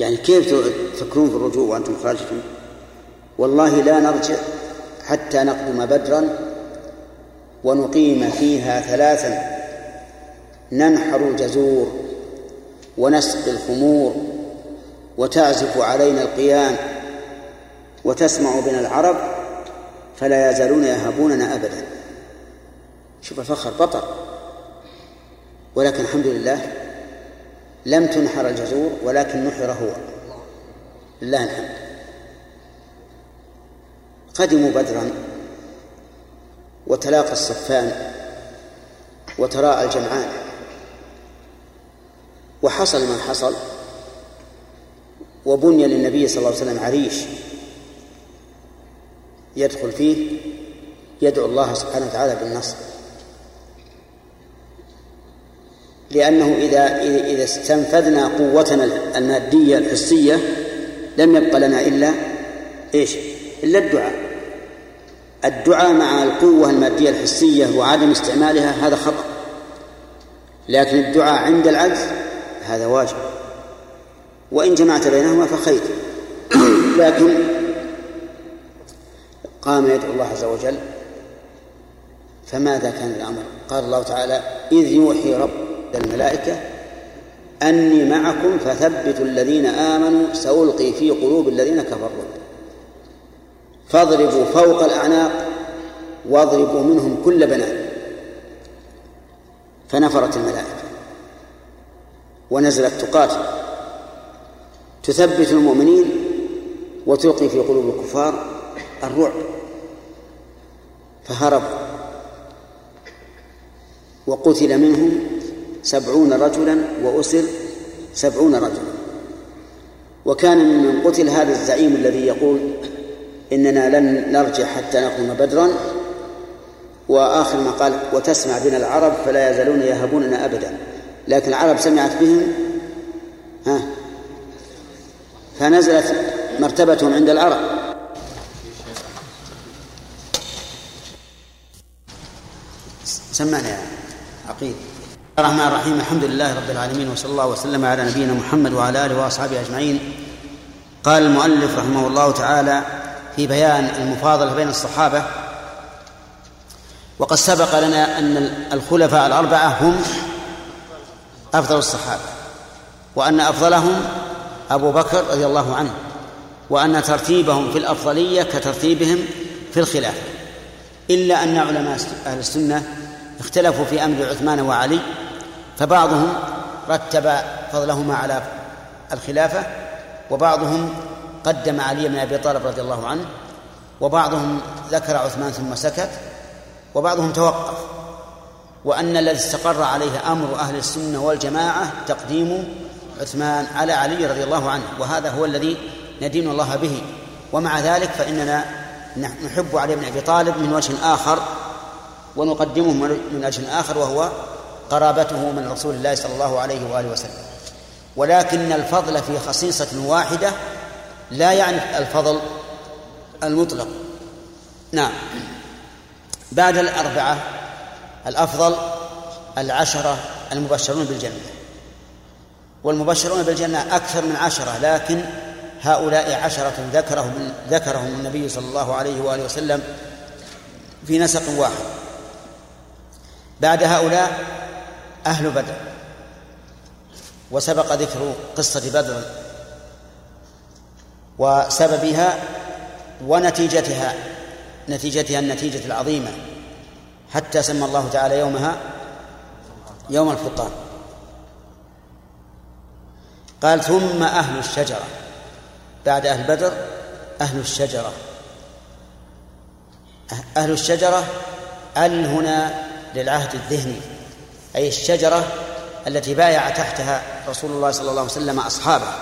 يعني كيف تفكرون في الرجوع وأنتم خارجتم والله لا نرجع حتى نقدم بدرا ونقيم فيها ثلاثا. ننحر الجزور ونسقي الخمور وتعزف علينا القيام وتسمع بنا العرب فلا يزالون يهابوننا أبدا. شوف الفخر بطل ولكن الحمد لله لم تنحر الجزور ولكن نحر هو. لله الحمد. قدموا بدرا وتلاقى الصفان وتراءى الجمعان. وحصل ما حصل وبني للنبي صلى الله عليه وسلم عريش يدخل فيه يدعو الله سبحانه وتعالى بالنصر. لأنه إذا إذا استنفذنا قوتنا المادية الحسية لم يبق لنا إلا إيش؟ إلا الدعاء. الدعاء مع القوة المادية الحسية وعدم استعمالها هذا خطأ. لكن الدعاء عند العجز هذا واجب. وإن جمعت بينهما فخير. لكن قام يدعو الله عز وجل فماذا كان الأمر؟ قال الله تعالى إذ يوحي رب الملائكة أني معكم فثبتوا الذين آمنوا سألقي في قلوب الذين كفروا. فاضربوا فوق الأعناق واضربوا منهم كل بنان فنفرت الملائكة ونزلت تقاتل. تثبت المؤمنين وتلقي في قلوب الكفار الرعب. فهربوا وقتل منهم سبعون رجلا وأسر سبعون رجلا. وكان من قتل هذا الزعيم الذي يقول إننا لن نرجع حتى نقوم بدرا. وآخر ما قال وتسمع بنا العرب فلا يزالون يهبوننا أبدا. لكن العرب سمعت بهم ها فنزلت مرتبتهم عند العرب. سمعنا يا عقيل. الرحمن الرحيم. الحمد لله رب العالمين وصلى الله وسلم على نبينا محمد وعلى آله وأصحابه أجمعين. قال المؤلف رحمه الله تعالى في بيان المفاضلة بين الصحابة وقد سبق لنا أن الخلفاء الأربعة هم أفضل الصحابة وأن أفضلهم أبو بكر رضي الله عنه وأن ترتيبهم في الأفضلية كترتيبهم في الخلافة إلا أن علماء أهل السنة اختلفوا في أمر عثمان وعلي فبعضهم رتب فضلهما على الخلافة وبعضهم قدم علي بن أبي طالب رضي الله عنه وبعضهم ذكر عثمان ثم سكت وبعضهم توقف. وأن الذي استقر عليه أمر أهل السنة والجماعة تقديم عثمان على علي رضي الله عنه وهذا هو الذي ندين الله به. ومع ذلك فإننا نحب علي بن أبي طالب من وجه آخر ونقدمه من وجه آخر وهو قرابته من رسول الله صلى الله عليه وآله وسلم. ولكن الفضل في خصيصة واحدة لا يعني الفضل المطلق. نعم. بعد الأربعة الأفضل العشرة المبشرون بالجنة. والمبشرون بالجنة أكثر من عشرة لكن هؤلاء عشرة ذكرهم ذكرهم النبي صلى الله عليه وآله وسلم في نسق واحد. بعد هؤلاء أهل بدر. وسبق ذكر قصة بدر وسببها ونتيجتها نتيجتها النتيجة العظيمة حتى سمى الله تعالى يومها يوم الفرقان قال ثم أهل الشجرة. بعد أهل بدر أهل الشجرة. أهل الشجرة ال هنا للعهد الذهني. أي الشجرة التي بايع تحتها رسول الله صلى الله عليه وسلم أصحابه.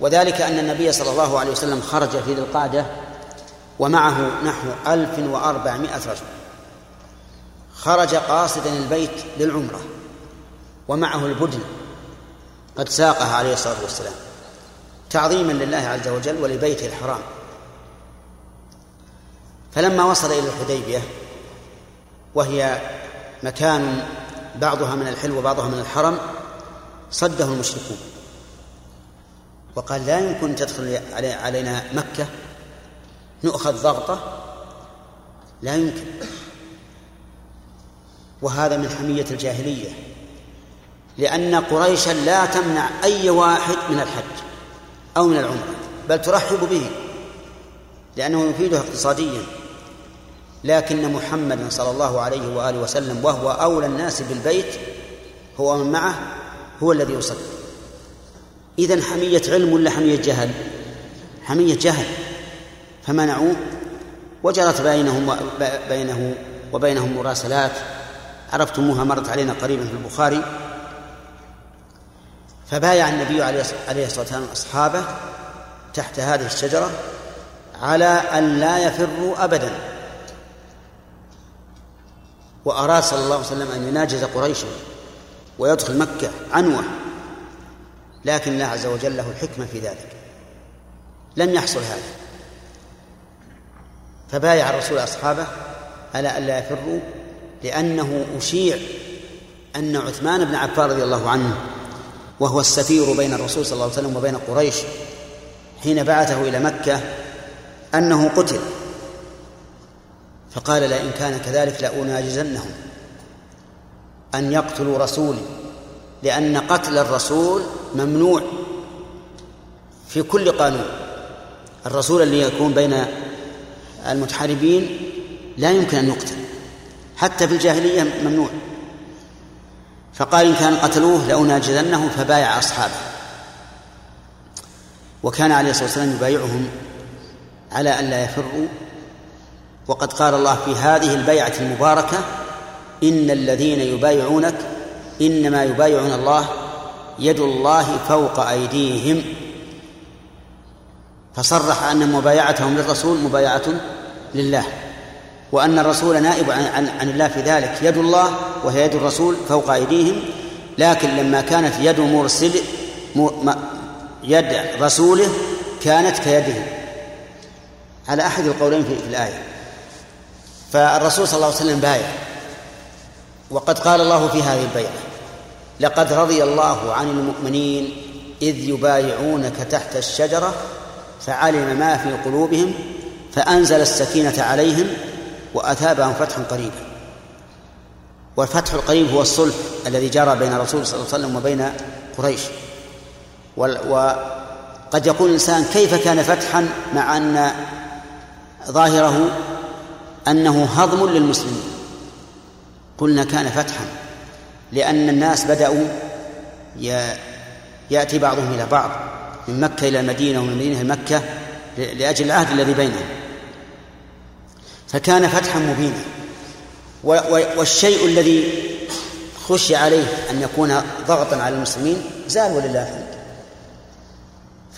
وذلك أن النبي صلى الله عليه وسلم خرج في ذي القعدة ومعه نحو ألف وأربعمائة رجل. خرج قاصدا البيت للعمرة ومعه البدن قد ساقها عليه الصلاة والسلام تعظيما لله عز وجل ولبيته الحرام. فلما وصل إلى الحديبية وهي مكان بعضها من الحل وبعضها من الحرم صده المشركون. وقال لا يمكن تدخل علينا مكة نؤخذ ضغطة لا يمكن. وهذا من حمية الجاهلية لأن قريشا لا تمنع أي واحد من الحج أو من العمرة بل ترحب به لأنه يفيدها اقتصاديا. لكن محمدا صلى الله عليه وآله وسلم وهو أولى الناس بالبيت هو من معه هو الذي يصلي. إذن حمية علم ولا حمية جهل؟ حمية جهل. فمنعوه وجرت بينهم بينه وبينهم مراسلات. عرفتموها مرت علينا قريبا في البخاري. فبايع النبي عليه الصلاة والسلام أصحابه تحت هذه الشجرة على أن لا يفروا أبدا. وأراد صلى الله عليه وسلم أن يناجز قريشا ويدخل مكة عنوة. لكن الله عز وجل له الحكمة في ذلك. لم يحصل هذا. فبايع الرسول أصحابه على ألا يفروا لأنه أشيع أن عثمان بن عفان رضي الله عنه وهو السفير بين الرسول صلى الله عليه وسلم وبين قريش حين بعثه إلى مكة أنه قتل. فقال لئن كان كذلك لأناجزنهم أن يقتلوا رسولي لأن قتل الرسول ممنوع في كل قانون. الرسول اللي يكون بين المتحاربين لا يمكن أن يقتل حتى في الجاهلية ممنوع. فقال إن كان قتلوه لأناجذنه فبايع أصحابه. وكان عليه الصلاة والسلام يبايعهم على أن لا يفروا وقد قال الله في هذه البيعة المباركة إن الذين يبايعونك إنما يبايعون الله يد الله فوق أيديهم. فصرح أن مبايعتهم للرسول مبايعة لله وأن الرسول نائب عن, عن, عن الله في ذلك. يد الله وهي يد الرسول فوق أيديهم لكن لما كانت يد مرسل يد رسوله كانت كيده على أحد القولين في, الآية. فالرسول صلى الله عليه وسلم بايع. وقد قال الله في هذه البيعة لقد رضي الله عن المؤمنين إذ يبايعونك تحت الشجرة فعلم ما في قلوبهم فأنزل السكينة عليهم وأثابهم فتحا قريبا. والفتح القريب هو الصلح الذي جرى بين الرسول صلى الله عليه وسلم وبين قريش. وقد يقول الإنسان كيف كان فتحا مع أن ظاهره أنه هضم للمسلمين. قلنا كان فتحا لأن الناس بدأوا يأتي بعضهم إلى بعض من مكة إلى المدينة ومن المدينة إلى مكة لأجل العهد الذي بينهم. فكان فتحا مبينا. والشيء الذي خشي عليه أن يكون ضغطا على المسلمين زال ولله الحمد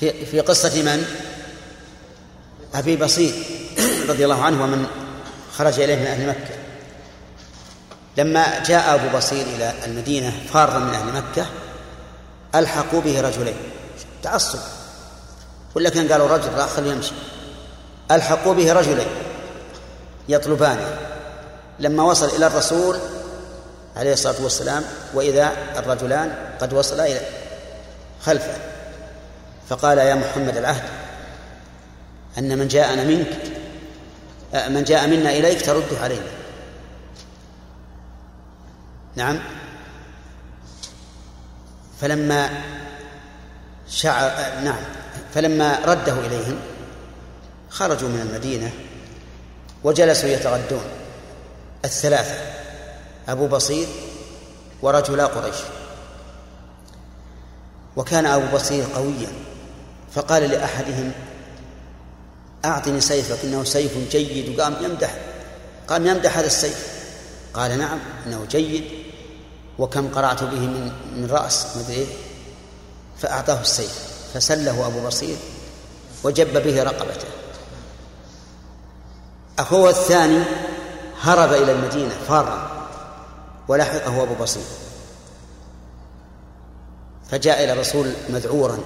في في قصة من؟ أبي بصير رضي الله عنه ومن خرج إليه من أهل مكة. لما جاء أبو بصير إلى المدينة فارا من أهل مكة ألحقوا به رجلين. تعصب. ولا كان قالوا رجل لا خليه يمشي. ألحقوا به رجلين يطلبانه لما وصل إلى الرسول عليه الصلاة والسلام وإذا الرجلان قد وصلا إلى خلفه فقال يا محمد العهد أن من جاءنا منك من جاء منا إليك ترده علينا. نعم. فلما شعر نعم. فلما رده إليهم خرجوا من المدينة وجلسوا يتغدون. الثلاثة أبو بصير ورجلا قريش. وكان أبو بصير قويا فقال لأحدهم أعطني سيفك إنه سيف جيد. وقام يمدح قام يمدح هذا السيف. قال نعم إنه جيد. وكم قرعت به من من رأس مدري فأعطاه السيف فسله أبو بصير وجب به رقبته. أخوه الثاني هرب إلى المدينة فارا ولحقه أبو بصير. فجاء إلى الرسول مذعورا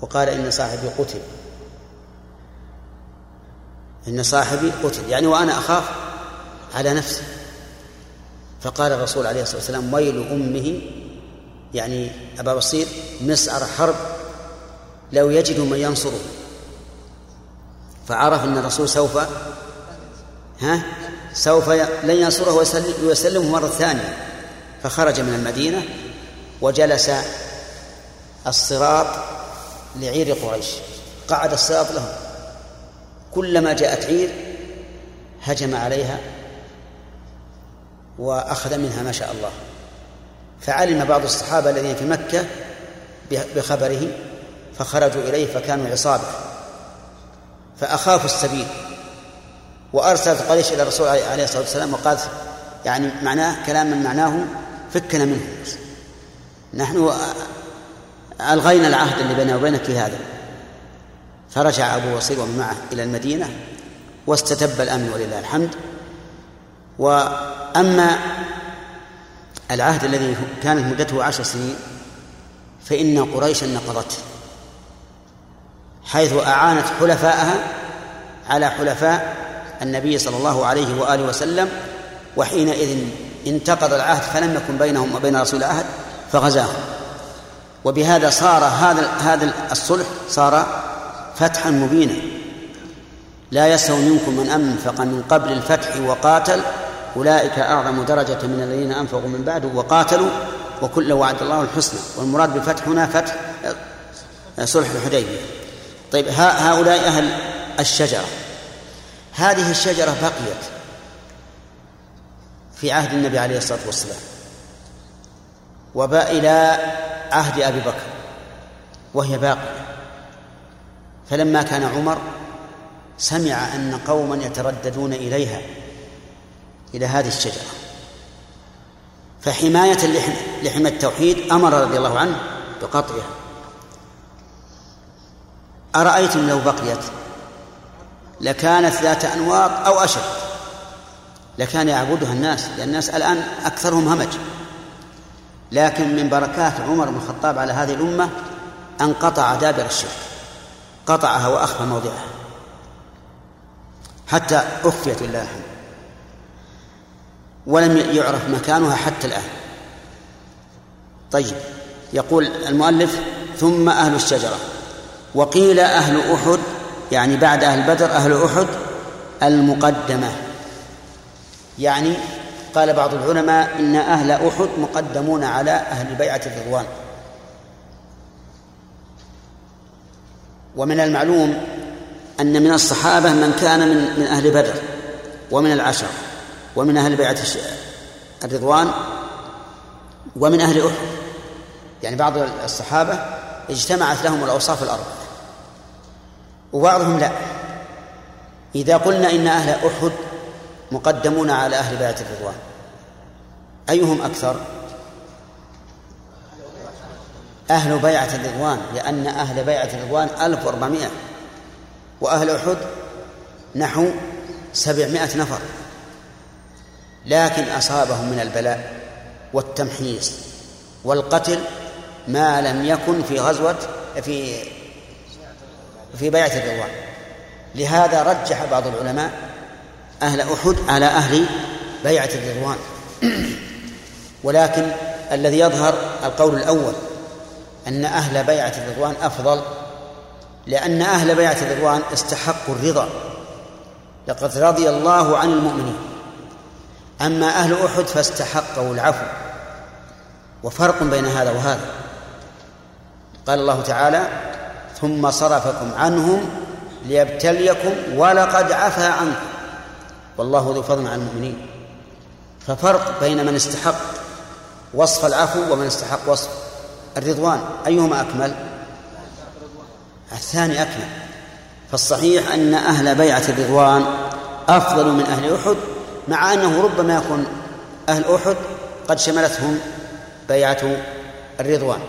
وقال إن صاحبي قتل. إن صاحبي قتل يعني وأنا أخاف على نفسي. فقال الرسول عليه الصلاة والسلام ويل أمه يعني أبا بصير مسعر حرب لو يجد من ينصره. فعرف أن الرسول سوف ها سوف لن ينصره ويسلمه مرة ثانية. فخرج من المدينة وجلس الصراط لعير قريش. قعد الصراط لهم. كلما جاءت عير هجم عليها وأخذ منها ما شاء الله. فعلم بعض الصحابة الذين في مكة بخبره فخرجوا إليه فكانوا عصابة. فأخافوا السبيل وأرسلت قريش إلى الرسول عليه الصلاة والسلام وقالت يعني معناه كلاما معناه فكنا منهم. نحن ألغينا العهد اللي بيننا وبينك في هذا. فرجع أبو وصير ومن معه إلى المدينة واستتب الأمن ولله الحمد. وأما العهد الذي كانت مدته عشر سنين فإن قريشا نقضته حيث أعانت حلفاءها على حلفاء النبي صلى الله عليه وآله وسلم وحينئذ انتقض العهد فلم يكن بينهم وبين رسول العهد فغزاهم. وبهذا صار هذا هذا الصلح صار فتحا مبينا. لا يسهو منكم من أنفق من قبل الفتح وقاتل. أولئك أعظم درجة من الذين أنفقوا من بعد وقاتلوا. وكل وعد الله الحسنى. والمراد بالفتح هنا فتح صلح الحديبية. طيب هؤلاء أهل الشجرة. هذه الشجرة بقيت في عهد النبي عليه الصلاة والسلام. وباء إلى عهد أبي بكر. وهي باقية. فلما كان عمر سمع أن قوما يترددون إليها إلى هذه الشجرة. فحماية لحمى التوحيد أمر رضي الله عنه بقطعها. أرأيتم لو بقيت؟ لكانت ذات أنواط أو أشد. لكان يعبدها الناس لأن الناس الآن أكثرهم همج. لكن من بركات عمر بن الخطاب على هذه الأمة أن قطع دابر الشرك. قطعها وأخفى موضعها. حتى أخفيت لله. الحمد ولم يعرف مكانها حتى الآن. طيب يقول المؤلف ثم أهل الشجرة. وقيل أهل أحد يعني بعد أهل بدر أهل أحد المقدمة. يعني قال بعض العلماء إن أهل أحد مقدمون على أهل بيعة الرضوان. ومن المعلوم أن من الصحابة من كان من من أهل بدر ومن العشر ومن أهل بيعة الرضوان ومن أهل أحد. يعني بعض الصحابة اجتمعت لهم الأوصاف الأربعة وبعضهم لا. إذا قلنا إن أهل أحد مقدمون على أهل بيعة الرضوان أيهم أكثر؟ أهل بيعة الرضوان لأن أهل بيعة الرضوان ألف وأربعمائة وأهل أحد نحو سبعمائة نفر. لكن أصابهم من البلاء والتمحيص والقتل ما لم يكن في غزوة في في بيعة الرضوان. لهذا رجح بعض العلماء أهل أحد على أهل بيعة الرضوان. ولكن الذي يظهر القول الأول أن أهل بيعة الرضوان أفضل لأن أهل بيعة الرضوان استحقوا الرضا. لقد رضي الله عن المؤمنين. أما أهل أحد فاستحقوا العفو. وفرق بين هذا وهذا. قال الله تعالى ثم صرفكم عنهم ليبتليكم ولقد عفا عنكم. والله ذو فضل على المؤمنين. ففرق بين من استحق وصف العفو ومن استحق وصف الرضوان أيهما أكمل؟ الثاني أكمل. فالصحيح أن أهل بيعة الرضوان أفضل من أهل أحد مع أنه ربما يكون أهل أحد قد شملتهم بيعة الرضوان.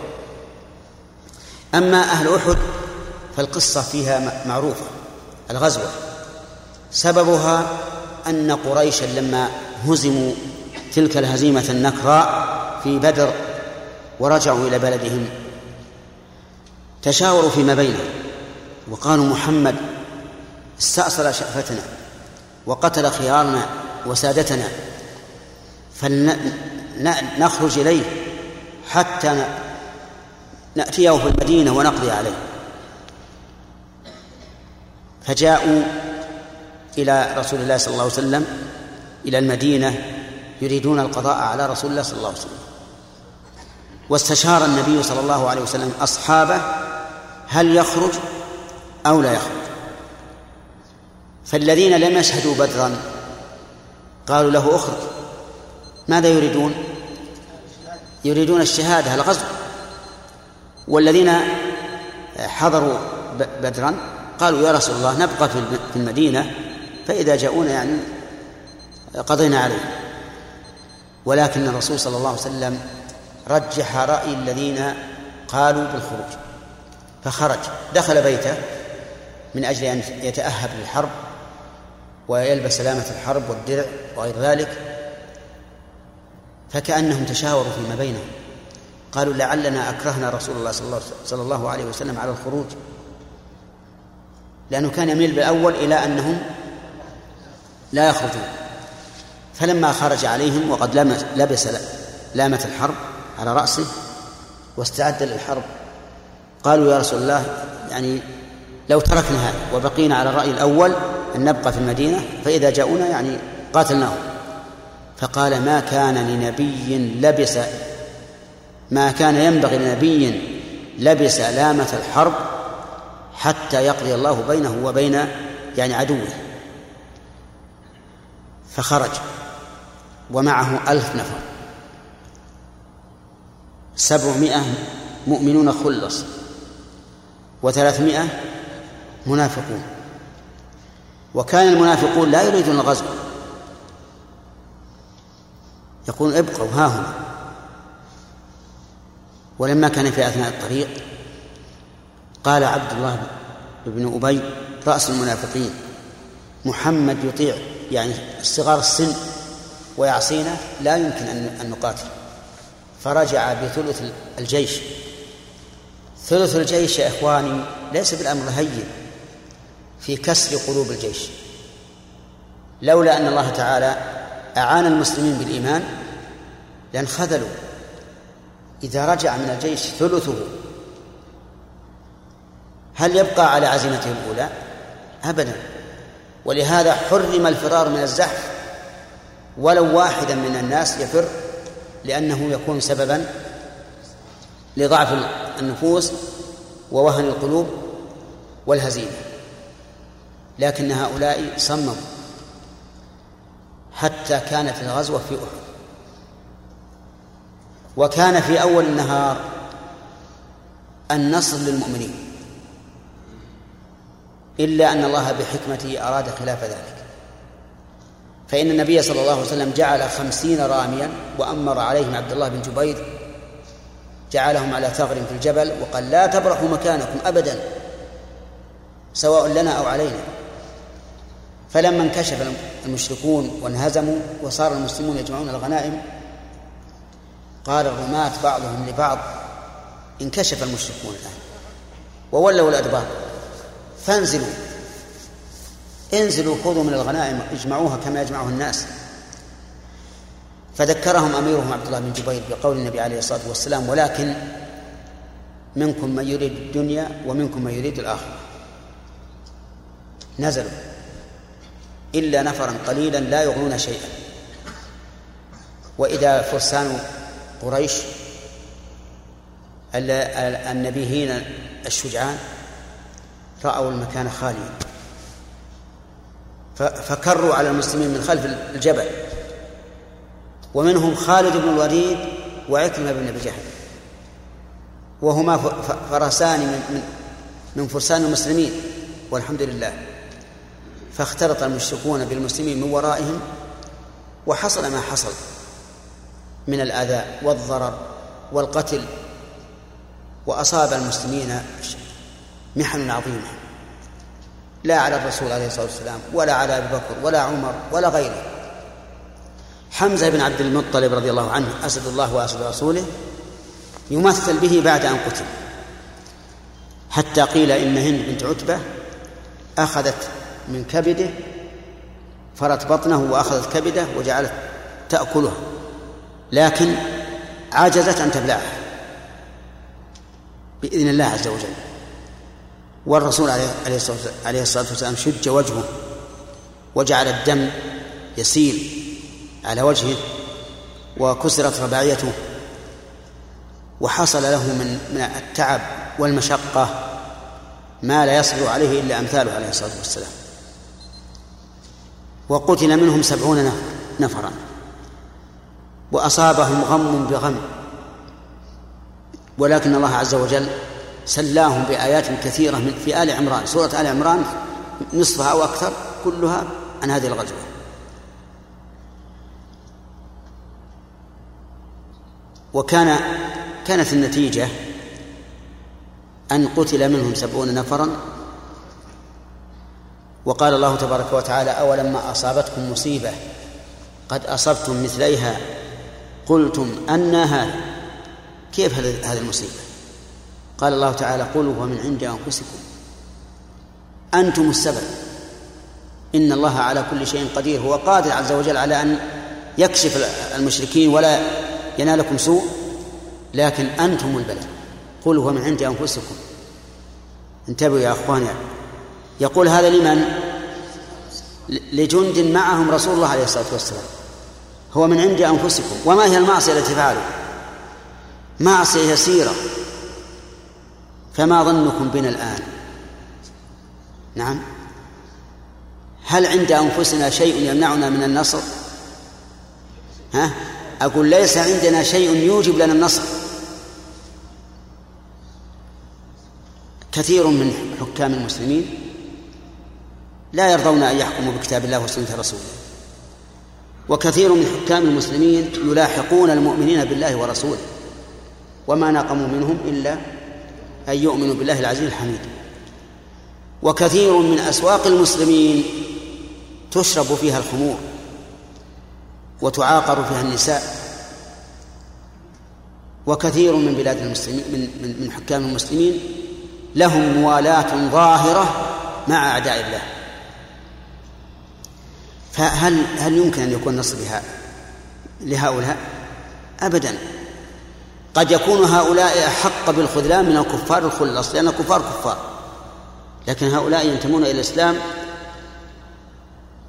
أما أهل أحد فالقصة فيها معروفة الغزوة. سببها أن قريشا لما هزموا تلك الهزيمة النكراء في بدر ورجعوا إلى بلدهم. تشاوروا فيما بينهم. وقالوا محمد استأصل شأفتنا وقتل خيارنا وسادتنا فلنخرج إليه حتى نأتيه في المدينة ونقضي عليه. فجاءوا إلى رسول الله صلى الله عليه وسلم إلى المدينة يريدون القضاء على رسول الله صلى الله عليه وسلم. واستشار النبي صلى الله عليه وسلم أصحابه هل يخرج أو لا يخرج؟ فالذين لم يشهدوا بدرا قالوا له اخرج. ماذا يريدون؟ يريدون الشهادة الغزو. والذين حضروا بدرا قالوا يا رسول الله نبقى في المدينة فإذا جاءونا يعني قضينا عليه. ولكن الرسول صلى الله عليه وسلم رجح رأي الذين قالوا بالخروج. فخرج دخل بيته من أجل أن يتأهب للحرب ويلبس سلامة الحرب والدرع وغير ذلك فكأنهم تشاوروا فيما بينهم. قالوا لعلنا أكرهنا رسول الله صلى الله عليه وسلم على الخروج. لأنه كان يميل بالأول إلى أنهم لا يخرجون. فلما خرج عليهم وقد لبس لامة الحرب على رأسه واستعد للحرب. قالوا يا رسول الله يعني لو تركنا هذا وبقينا على الرأي الأول أن نبقى في المدينة فإذا جاءونا يعني قاتلناهم. فقال ما كان لنبي لبس ما كان ينبغي لنبي لبس لامة الحرب حتى يقضي الله بينه وبين يعني عدوه. فخرج ومعه ألف نفر. سبعمائة مؤمنون خلص وثلاثمائة منافقون. وكان المنافقون لا يريدون الغزو. يقول ابقوا ها هنا. ولما كان في أثناء الطريق قال عبد الله بن أبي رأس المنافقين محمد يطيع. يعني صغار السن ويعصينا لا يمكن أن نقاتل. فرجع بثلث الجيش. ثلث الجيش يا إخواني ليس بالأمر هين في كسر قلوب الجيش. لولا أن الله تعالى أعان المسلمين بالإيمان لانخذلوا إذا رجع من الجيش ثلثه هل يبقى على عزيمته الأولى؟ أبدا. ولهذا حرم الفرار من الزحف ولو واحدا من الناس يفر لأنه يكون سببا لضعف النفوس ووهن القلوب والهزيمة. لكن هؤلاء صمموا حتى كانت الغزوة في أحد. وكان في أول النهار النصر للمؤمنين إلا أن الله بحكمته أراد خلاف ذلك. فإن النبي صلى الله عليه وسلم جعل خمسين راميا وأمر عليهم عبد الله بن جبير جعلهم على ثغر في الجبل وقال لا تبرحوا مكانكم أبدا سواء لنا أو علينا. فلما انكشف المشركون وانهزموا وصار المسلمون يجمعون الغنائم قال الرماة بعضهم لبعض انكشف المشركون الآن وولوا الأدبار فانزلوا. انزلوا خذوا من الغنائم اجمعوها كما يجمعها الناس. فذكرهم أميرهم عبد الله بن جبير بقول النبي عليه الصلاة والسلام ولكن منكم من يريد الدنيا ومنكم من يريد الآخرة. نزلوا. إلا نفرا قليلا لا يغنون شيئا. وإذا فرسان قريش النبيهين الشجعان رأوا المكان خاليا. فكروا على المسلمين من خلف الجبل. ومنهم خالد بن الوليد وعكرمة بن أبي جهل. وهما فرسان من من فرسان المسلمين والحمد لله. فاختلط المشركون بالمسلمين من ورائهم وحصل ما حصل من الأذى والضرر والقتل وأصاب المسلمين محن عظيمة لا على الرسول عليه الصلاة والسلام ولا على أبي بكر ولا عمر ولا غيره. حمزة بن عبد المطلب رضي الله عنه أسد الله وأسد رسوله يمثل به بعد أن قتل. حتى قيل إن هند بنت عتبة أخذت من كبده فرت بطنه وأخذت كبده وجعلت تأكلها لكن عجزت أن تبلعها بإذن الله عز وجل. والرسول عليه الصلاة والسلام شج وجهه وجعل الدم يسيل على وجهه وكسرت رباعيته وحصل له من من التعب والمشقة ما لا يصبر عليه إلا أمثاله عليه الصلاة والسلام. وقتل منهم سبعون نفرا. وأصابهم غم بغم. ولكن الله عز وجل سلاهم بآيات كثيرة من في آل عمران سورة آل عمران نصفها أو أكثر كلها عن هذه الغزوة. وكان كانت النتيجة أن قتل منهم سبعون نفرا. وقال الله تبارك وتعالى أولما أصابتكم مصيبة قد أصبتم مثليها قلتم أن هذا. كيف هذه المصيبة؟ قال الله تعالى قل هو من عند أنفسكم. أنتم السبب. إن الله على كل شيء قدير. هو قادر عز وجل على أن يكشف المشركين ولا ينالكم سوء. لكن أنتم البلاء قل هو من عند أنفسكم. انتبهوا يا أخواني. يقول هذا لمن؟ لجند معهم رسول الله عليه الصلاة والسلام. هو من عند أنفسكم. وما هي المعصية التي فعلوا؟ معصية يسيرة. فما ظنكم بنا الآن. نعم. هل عند أنفسنا شيء يمنعنا من النصر؟ ها؟ أقول ليس عندنا شيء يوجب لنا النصر. كثير من حكام المسلمين لا يرضون أن يحكموا بكتاب الله وسنة رسوله. وكثير من حكام المسلمين يلاحقون المؤمنين بالله ورسوله. وما نقموا منهم إلا أن يؤمنوا بالله العزيز الحميد. وكثير من أسواق المسلمين تشرب فيها الخمور وتعاقر فيها النساء. وكثير من بلاد المسلمين من من, من حكام المسلمين لهم موالاة ظاهرة مع أعداء الله. فهل هل يمكن أن يكون نصر لهؤلاء؟ أبدا. قد يكون هؤلاء أحق بالخذلان من الكفار الخلص لأن الكفار كفار. لكن هؤلاء ينتمون إلى الإسلام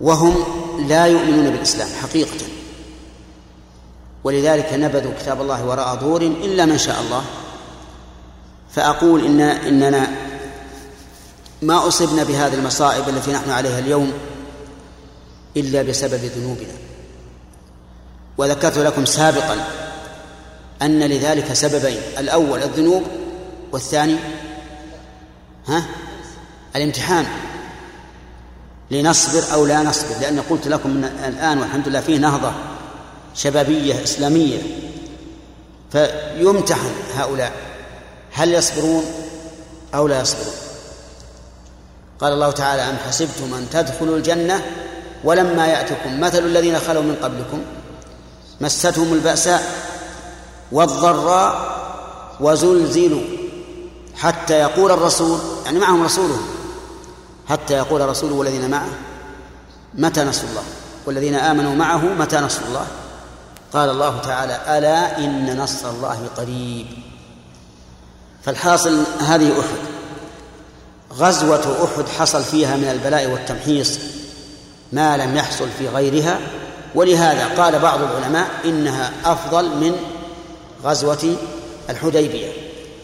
وهم لا يؤمنون بالإسلام حقيقة. ولذلك نبذوا كتاب الله وراء ظهور إلا من شاء الله. فأقول إن إننا ما أصبنا بهذه المصائب التي نحن عليها اليوم إلا بسبب ذنوبنا. وذكرت لكم سابقا أن لذلك سببين الأول الذنوب والثاني ها؟ الامتحان. لنصبر أو لا نصبر لأن قلت لكم الآن والحمد لله فيه نهضة شبابية إسلامية. فيمتحن هؤلاء. هل يصبرون أو لا يصبرون؟ قال الله تعالى أم حسبتم أن تدخلوا الجنة ولما يأتكم مثل الذين خلوا من قبلكم؟ مستهم البأساء. والضراء وزلزلوا حتى يقول الرسول يعني معهم رسولهم حتى يقول الرسول والذين معه متى نصر الله؟ والذين آمنوا معه متى نصر الله؟ قال الله تعالى ألا إن نصر الله قريب. فالحاصل هذه أحد. غزوة أحد حصل فيها من البلاء والتمحيص ما لم يحصل في غيرها ولهذا قال بعض العلماء إنها أفضل من غزوة الحديبية.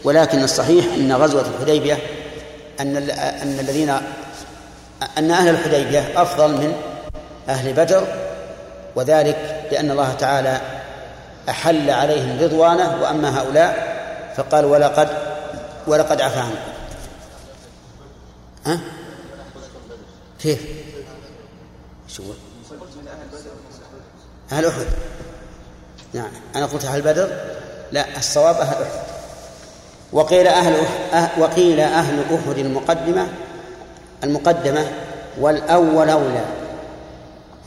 ولكن الصحيح أن غزوة الحديبية أن أن الذين أن أهل الحديبية أفضل من أهل بدر وذلك لأن الله تعالى أحل عليهم رضوانه وأما هؤلاء فقال ولقد ولقد عفا عنكم ها؟ كيف؟ شو؟ أهل أحد. نعم. أنا قلت أهل بدر؟ لا الصواب أهل أحد. وقيل أهل أحد وقيل أهل أحد المقدمة المقدمة والأول أولى.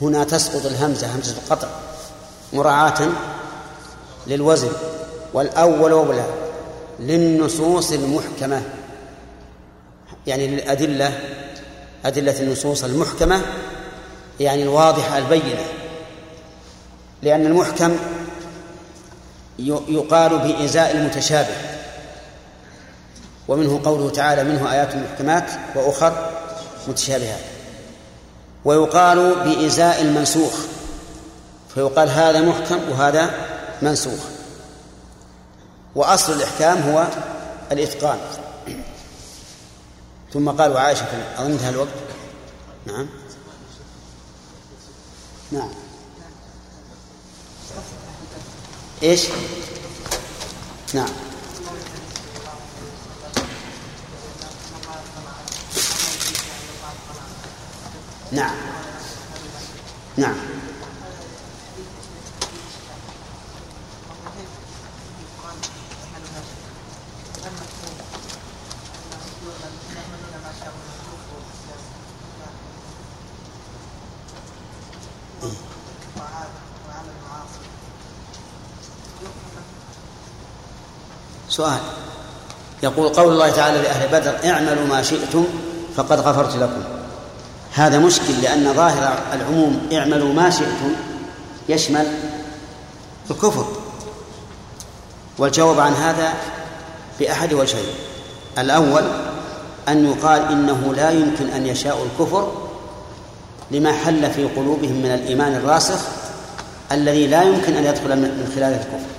هنا تسقط الهمزة همزة القطع مراعاة للوزن. والأول أولى للنصوص المحكمة. يعني للأدلة أدلة النصوص المحكمة يعني الواضحة البينة. لأن المحكم يقال بإزاء المتشابه. ومنه قوله تعالى منه آيات محكمات وأخر متشابهات. ويقال بإزاء المنسوخ. فيقال هذا محكم وهذا منسوخ. وأصل الإحكام هو الإتقان. ثم قال وعائشة أظن انتهى الوقت. نعم. نعم. إيش؟ نعم. نعم. نعم. سؤال. يقول قول الله تعالى لأهل بدر اعملوا ما شئتم فقد غفرت لكم. هذا مشكل لأن ظاهر العموم اعملوا ما شئتم يشمل الكفر. والجواب عن هذا بأحد وجهين. الأول أن يقال إنه لا يمكن أن يشاء الكفر لما حل في قلوبهم من الإيمان الراسخ الذي لا يمكن أن يدخل من خلاله الكفر.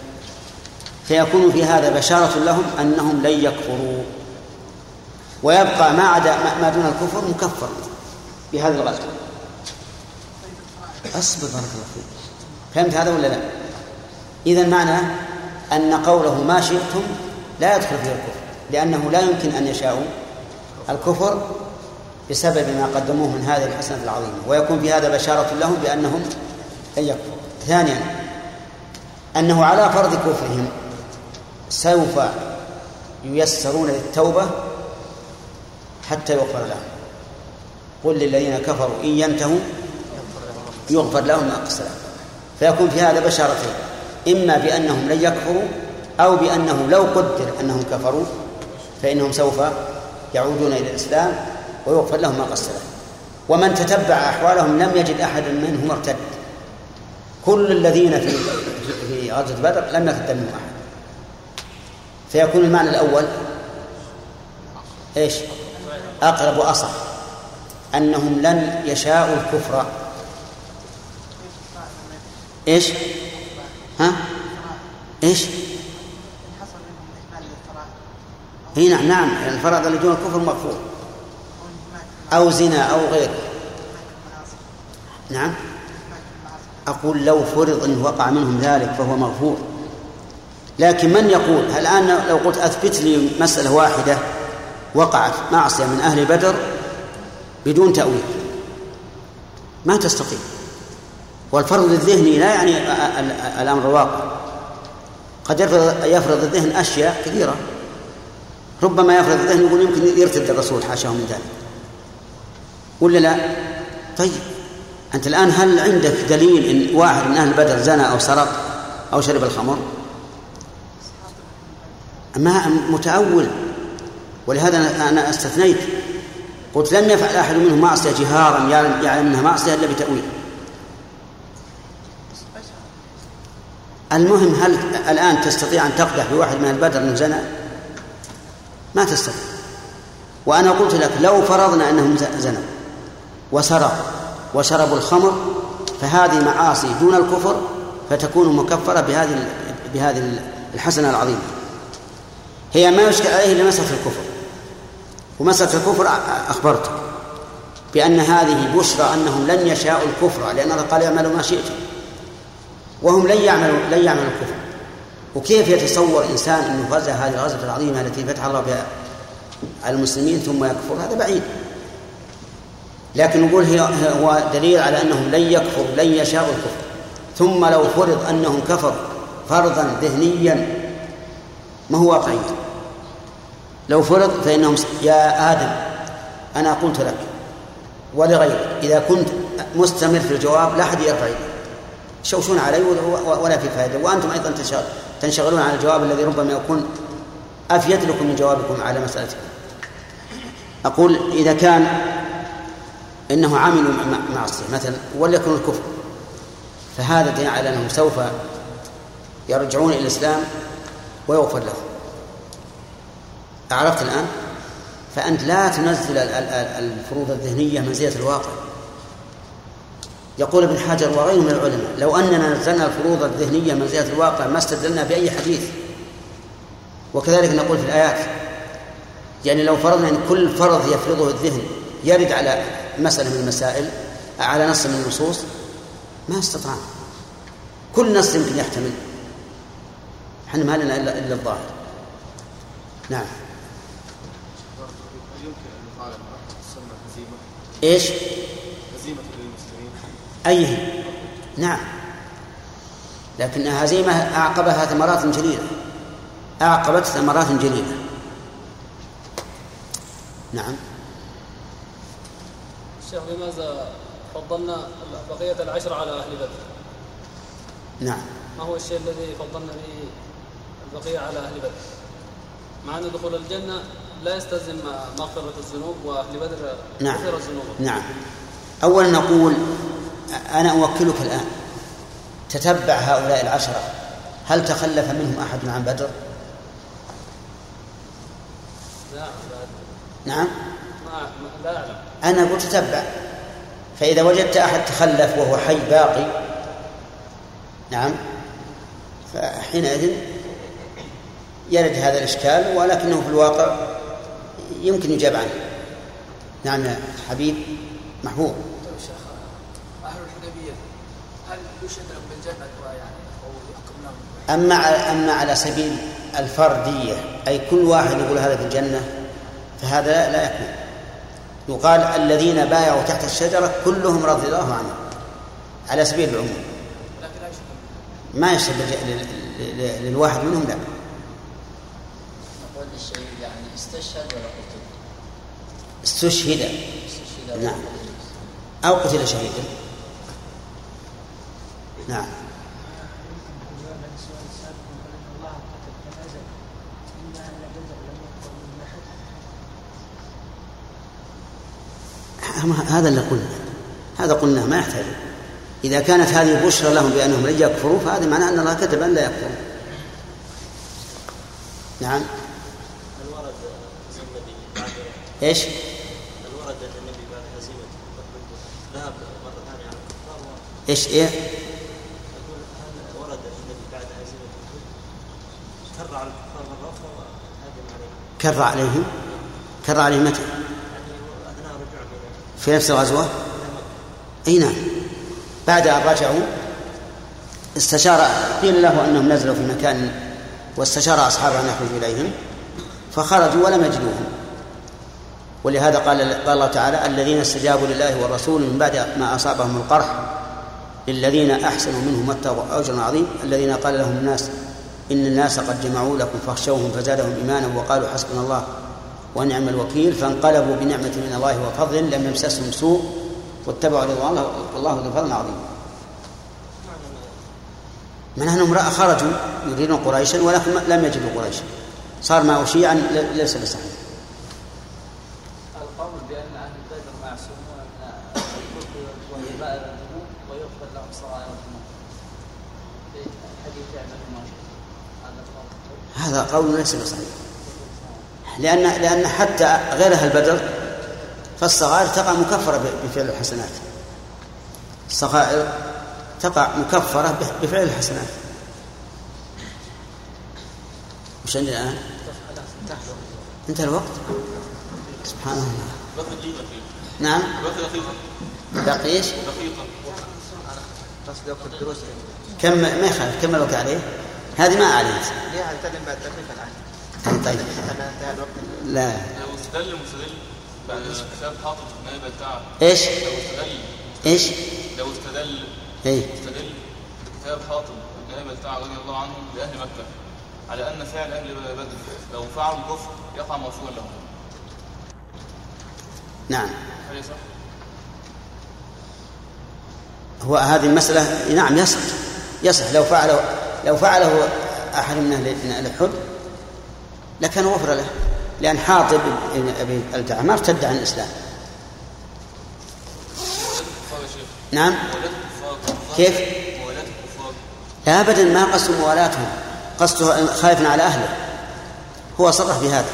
فيكون في هذا بشارة لهم أنهم لن يكفروا. ويبقى ما عدا ما دون الكفر مكفر بهذا الغزو اصبر بارك الله فيك. فهمت هذا ولا لا؟ إذا معنى أن قوله ما شئتم لا يدخل فيه الكفر لأنه لا يمكن أن يشاءوا الكفر بسبب ما قدموه من هذه الحسنة العظيمة. ويكون في هذا بشارة لهم بأنهم لن يكفروا. ثانيا أنه على فرض كفرهم سوف ييسرون للتوبة حتى يغفر لهم. قل للذين كفروا إن ينتهوا يغفر لهم ما قد فيكون في هذا بشارتين. إما بأنهم لن يكفروا أو بأنه لو قدر أنهم كفروا فإنهم سوف يعودون إلى الإسلام ويغفر لهم ما قد ومن تتبع أحوالهم لم يجد أحدا منهم ارتد. كل الذين في في غزوة بدر لم يرتد منهم أحد. فيكون المعنى الأول إيش؟ أقرب وأصح أنهم لن يشاءوا الكفر إيش؟ ها؟ إيش؟ إي نعم نعم الفرض اللي دون الكفر مغفور أو زنا أو غيره نعم أقول لو فرض أنه وقع منهم ذلك فهو مغفور لكن من يقول الآن لو قلت أثبت لي مسألة واحدة وقعت معصية من أهل بدر بدون تأويل ما تستطيع والفرض الذهني لا يعني الأمر الواقع قد يفرض الذهن أشياء كثيرة. ربما يفرض الذهن يقول يمكن يرتد الرسول حاشاه من ذلك. ولا لا؟ طيب. أنت الآن هل عندك دليل إن واحد من أهل بدر زنى أو سرق أو شرب الخمر؟ ما متأول. ولهذا أنا استثنيت. قلت لم يفعل أحد منهم معصية جهارا يعلم أنها معصية إلا بتأويل. المهم هل الآن تستطيع أن تقدح بواحد من البدر من زنا؟ ما تستطيع. وأنا قلت لك لو فرضنا أنهم زنوا وسرقوا وشربوا الخمر فهذه معاصي دون الكفر فتكون مكفرة بهذه بهذه الحسنة العظيمة. هي ما يشكل عليه إلا مسألة الكفر. ومسألة الكفر أخبرت بأن هذه بشرى أنهم لن يشاءوا الكفر لأن الله قال اعملوا ما شئتم. وهم لن يعملوا لن يعملوا الكفر. وكيف يتصور إنسان أنه غزا هذه الغزوة العظيمة التي فتح الله بها على المسلمين ثم يكفر؟ هذا بعيد. لكن نقول هي هو دليل على أنهم لن يكفروا لن يشاءوا الكفر. ثم لو فرض أنهم كفروا فرضا ذهنيا ما هو واقعي لو فرض فإنهم يا آدم أنا قلت لك ولغيرك إذا كنت مستمر في الجواب لا أحد يرفع يده شوشون علي ولا في فائدة وأنتم أيضا تنشغلون على الجواب الذي ربما يكون أفيد لكم من جوابكم على مسألتكم. أقول إذا كان إنه عملوا معصية مثلا وليكن الكفر فهذا دليل على أنهم سوف يرجعون إلى الإسلام ويغفر لهم. عرفت الآن؟ فأنت لا تنزل الفروض الذهنية منزلة الواقع. يقول ابن حجر وغيره من العلماء لو أننا نزلنا الفروض الذهنية منزلة الواقع ما استدلنا بأي حديث. وكذلك نقول في الآيات يعني لو فرضنا أن كل فرض يفرضه الذهن يرد على مسألة من المسائل على نص من النصوص ما استطعنا. كل نص يمكن يحتمل. إحنا ما لنا إلا الظاهر. نعم يمكن ان يقال تسمى هزيمه إيش؟ هزيمة للمسلمين. اي نعم. لكنها هزيمة أعقبها ثمرات جليلة. أعقبت ثمرات جليلة. نعم. الشيخ لماذا فضلنا بقية العشر على أهل بدر؟ نعم. ما هو الشيء الذي فضلنا به البقية على أهل بدر؟ مع أن دخول الجنة لا يستلزم مغفرة الذنوب وأهل بدر نعم الذنوب. نعم. أولا نقول أنا أوكلك الآن. تتبع هؤلاء العشرة. هل تخلف منهم أحد عن بدر؟ لا نعم. لا أعلم. أنا أقول تتبع. فإذا وجدت أحد تخلف وهو حي باقي نعم فحينئذ يرد هذا الإشكال ولكنه في الواقع يمكن يجاب عنه. نعم يا حبيب محبوب. طيب شيخ أهل الحديبية هل يشهد لهم بالجنة ويعني أو يحكم لهم؟ أما على أما على سبيل الفردية أي كل واحد يقول هذا في الجنة فهذا لا, لا يكون يقال الذين بايعوا تحت الشجرة كلهم رضي الله عنهم على سبيل العموم. ما يشهد لل- لل- للواحد منهم لا. يعني استشهد ولا قتل؟ استشهد. نعم. أو قتل شهيدا. نعم. هذا اللي قلنا. هذا قلنا ما يحتاج. إذا كانت هذه بشرى لهم بأنهم لن يكفروا فهذا معناه أن الله كتب أن لا يكفروا. نعم هل ورد زي النبي بعد إيش؟ ورد النبي بعد مره ثانية على الكفار إيش إيه؟ أقول هل ورد النبي بعد كر الكفار مره عليهم كر عليهم عليهم متى؟ في نفس مكه أي نعم بعد ان رجعوا استشار قيل له أنهم نزلوا في مكان واستشار أصحابه ان يخرجوا إليهم فخرجوا ولم يجدوهم ولهذا قال قال الله تعالى الذين استجابوا لله والرسول من بعد ما أصابهم القرح للذين أحسنوا منهم واتقوا اجر عظيم الذين قال لهم الناس إن الناس قد جمعوا لكم فاخشوهم فزادهم إيمانا وقالوا حسبنا الله ونعم الوكيل فانقلبوا بنعمة من الله وفضل لم يمسسهم سوء واتبعوا رضوان الله والله ذو فضل عظيم. من أنهم رأى خرجوا يريدون قريشا ولكن لم يجدوا قريشا. صار معه شيعا ليس بصحيح القول بأن أهل بدر معصومون من الكفر وكبائر الذنوب ويغفر لهم صغائر الذنوب. في حديث يعمل ما هذا قول ليس بصحيح لأن لأن حتى غير أهل بدر فالصغائر تقع مكفرة بفعل الحسنات الصغائر تقع مكفرة بفعل الحسنات وش عندنا الآن؟ انتهى الوقت؟ سبحان الله نعم باقي إيش؟ دقيقة كم ما يخالف كم الوقت عليه؟ هذه ما عليه ليه هنتكلم بعد دقيقة الآن. طيب أنا انتهى الوقت. لا. لو استدل مستدل بعد كتاب حاطط في النائبة بتاعه إيش؟ لو استدل. إيش؟ لو استدل. إيه. استدل بكتاب حاطب النائبة بتاعه رضي الله عنه لأهل مكة. على أن فعل أهل بدر. لو فعلوا الكفر يقع موصولا لهم نعم. هل يصح؟ هو هذه المسألة نعم يصح. يصح. لو فعله لو فعله أحد من أهل الحب لكان غفر له لأن حاطب بن أبي الجعة ما ارتد عن الإسلام. نعم؟ كيف؟ لا أبدا ما قصد موالاتهم قصده خايف على أهله. هو صرح بهذا.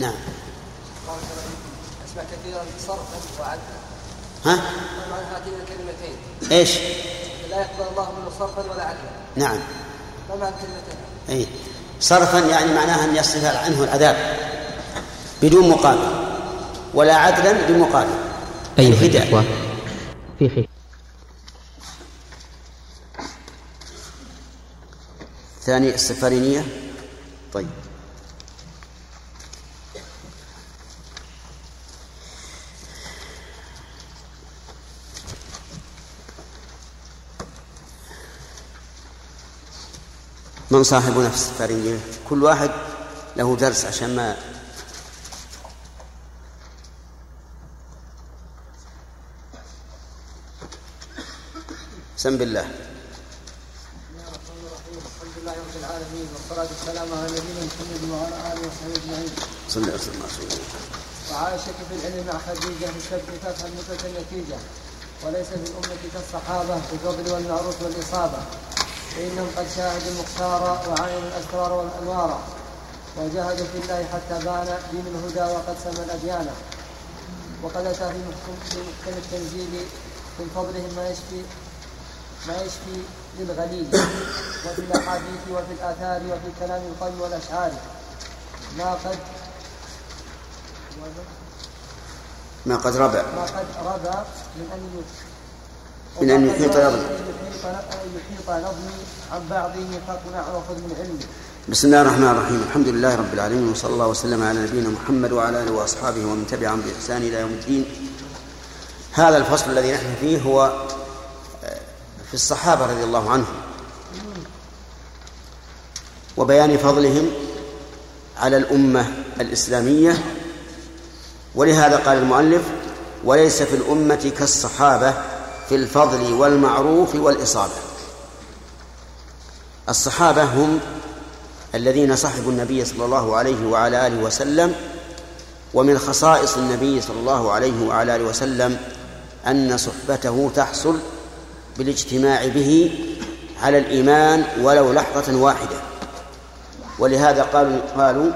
نعم. أسمع كثيرا وعدلا ها؟ هاتين الكلمتين إيش؟ لا يقبل الله منه صرفا ولا عدلا. نعم. ما معنى الكلمتين؟ اي صرفا يعني معناها أن يصرف عنه العذاب. بدون مقابل. ولا عدلا بمقابل أيها الإخوة في خير. ثاني السفارينية طيب. من صاحب نفس السفارينية كل واحد له درس عشان ما سم بالله الحمد لله رب العالمين والصلاة والسلام على نبينا محمد وعلى آله وصحبه أجمعين. صلى الله عليه وسلم. وعائشة في العلم مع خديجة فتح المثلة النتيجة وليس في الأمة كالصحابة في الفضل والمعروف والإصابة. فإنهم قد شاهدوا المختار وعاينوا الأسرار والأنوار وجاهدوا في الله حتى بان دين الهدى وقد سمى الأديان. وقد أتى في محكم التنزيل من فضلهم ما يشفي ما يشفي للغليل وفي الأحاديث وفي الآثار وفي الكلام القوي والأشعار. ما قد ما قد ربع. ما قد ربى من أن من أن يحيط نظمي يحيط نظمي عن بعضه فاقنع وخذ من علمي بسم الله الرحمن الرحيم. الحمد لله رب العالمين وصلى الله وسلم على نبينا محمد وعلى آله وأصحابه ومن تبعهم بإحسان إلى يوم الدين. هذا الفصل الذي نحن فيه هو في الصحابة رضي الله عنهم. وبيان فضلهم على الأمة الإسلامية. ولهذا قال المؤلف وليس في الأمة كالصحابة في الفضل والمعروف والإصابة. الصحابة هم الذين صحبوا النبي صلى الله عليه وعلى آله وسلم ومن خصائص النبي صلى الله عليه وعلى آله وسلم أن صحبته تحصل بالاجتماع به على الإيمان ولو لحظة واحدة. ولهذا قالوا قالوا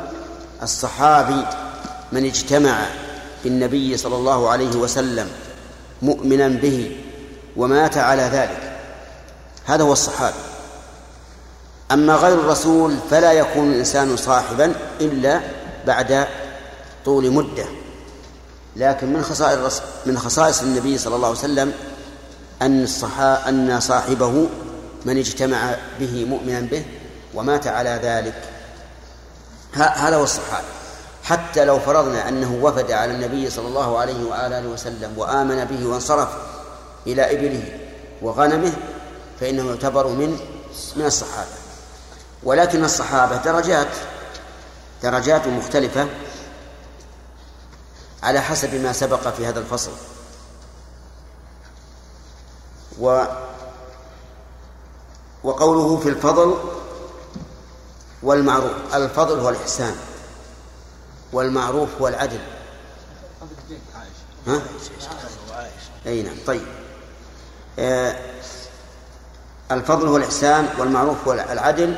الصحابي من اجتمع بالنبي صلى الله عليه وسلم مؤمنا به ومات على ذلك. هذا هو الصحابي. أما غير الرسول فلا يكون الإنسان صاحبا إلا بعد طول مدة. لكن من خصائص من خصائص النبي صلى الله عليه وسلم أن الصحا أن صاحبه من اجتمع به مؤمنا به ومات على ذلك. هذا هو الصحابي. حتى لو فرضنا أنه وفد على النبي صلى الله عليه وآله وسلم وآمن به وانصرف إلى إبله وغنمه فإنه يعتبر من من الصحابة. ولكن الصحابة درجات درجات مختلفة على حسب ما سبق في هذا الفصل. و وقوله في الفضل والمعروف الفضل هو الإحسان والمعروف هو العدل. ها؟ أي نعم طيب. الفضل هو الإحسان والمعروف هو العدل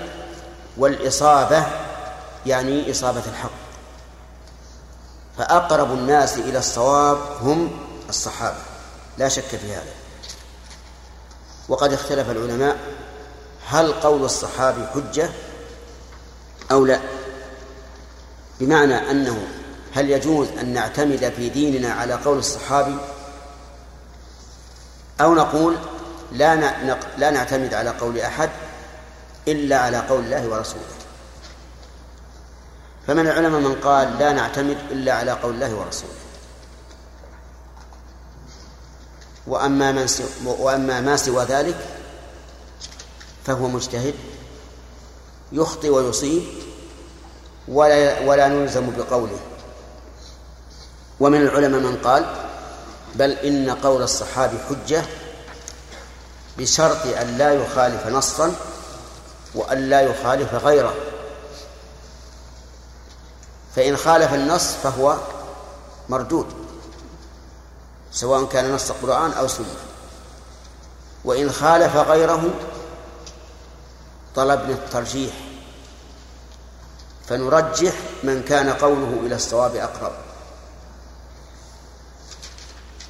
والإصابة يعني إصابة الحق. فأقرب الناس إلى الصواب هم الصحابة لا شك في هذا. وقد اختلف العلماء هل قول الصحابي حجة أو لا. بمعنى أنه هل يجوز أن نعتمد في ديننا على قول الصحابي؟ أو نقول لا لا نعتمد على قول أحد إلا على قول الله ورسوله. فمن العلماء من قال لا نعتمد إلا على قول الله ورسوله. وأما, من سو وأما ما سوى ذلك فهو مجتهد يخطئ ويصيب ولا ولا نلزم بقوله. ومن العلماء من قال بل إن قول الصحابي حجة بشرط أن لا يخالف نصا وأن لا يخالف غيره. فإن خالف النص فهو مردود سواء كان نص قرآن أو سنة وإن خالف غيره طلبنا الترجيح فنرجح من كان قوله إلى الصواب أقرب.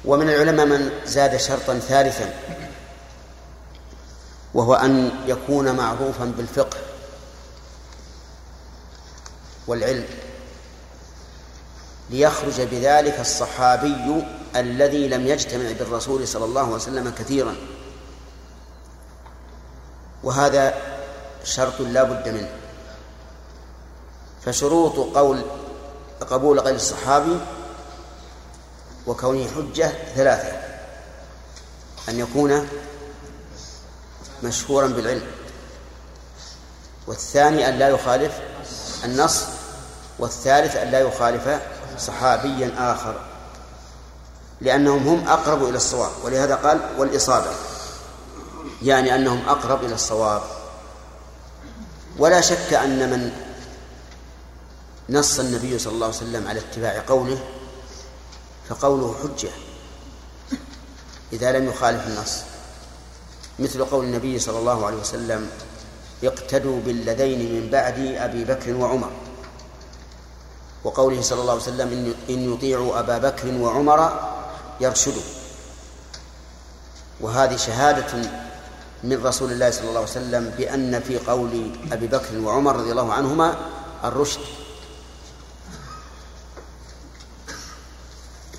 ومن العلماء من زاد شرطا ثالثا وهو أن يكون معروفا بالفقه والعلم ليخرج بذلك الصحابي الذي لم يجتمع بالرسول صلى الله عليه وسلم كثيرا. وهذا شرط لا بد منه. فشروط قول قبول غير الصحابي وكونه حجة ثلاثة. أن يكون مشهورا بالعلم. والثاني أن لا يخالف النص والثالث أن لا يخالف صحابيا آخر. لأنهم هم أقرب إلى الصواب. ولهذا قال والإصابة. يعني أنهم أقرب إلى الصواب. ولا شك أن من نص النبي صلى الله عليه وسلم على اتباع قوله فقوله حجة. إذا لم يخالف النص. مثل قول النبي صلى الله عليه وسلم اقتدوا بالذين من بعد أبي بكر وعمر. وقوله صلى الله عليه وسلم إن يطيعوا أبا بكر وعمر يرشدوا. وهذه شهادة من رسول الله صلى الله عليه وسلم بأن في قول أبي بكر وعمر رضي الله عنهما الرشد.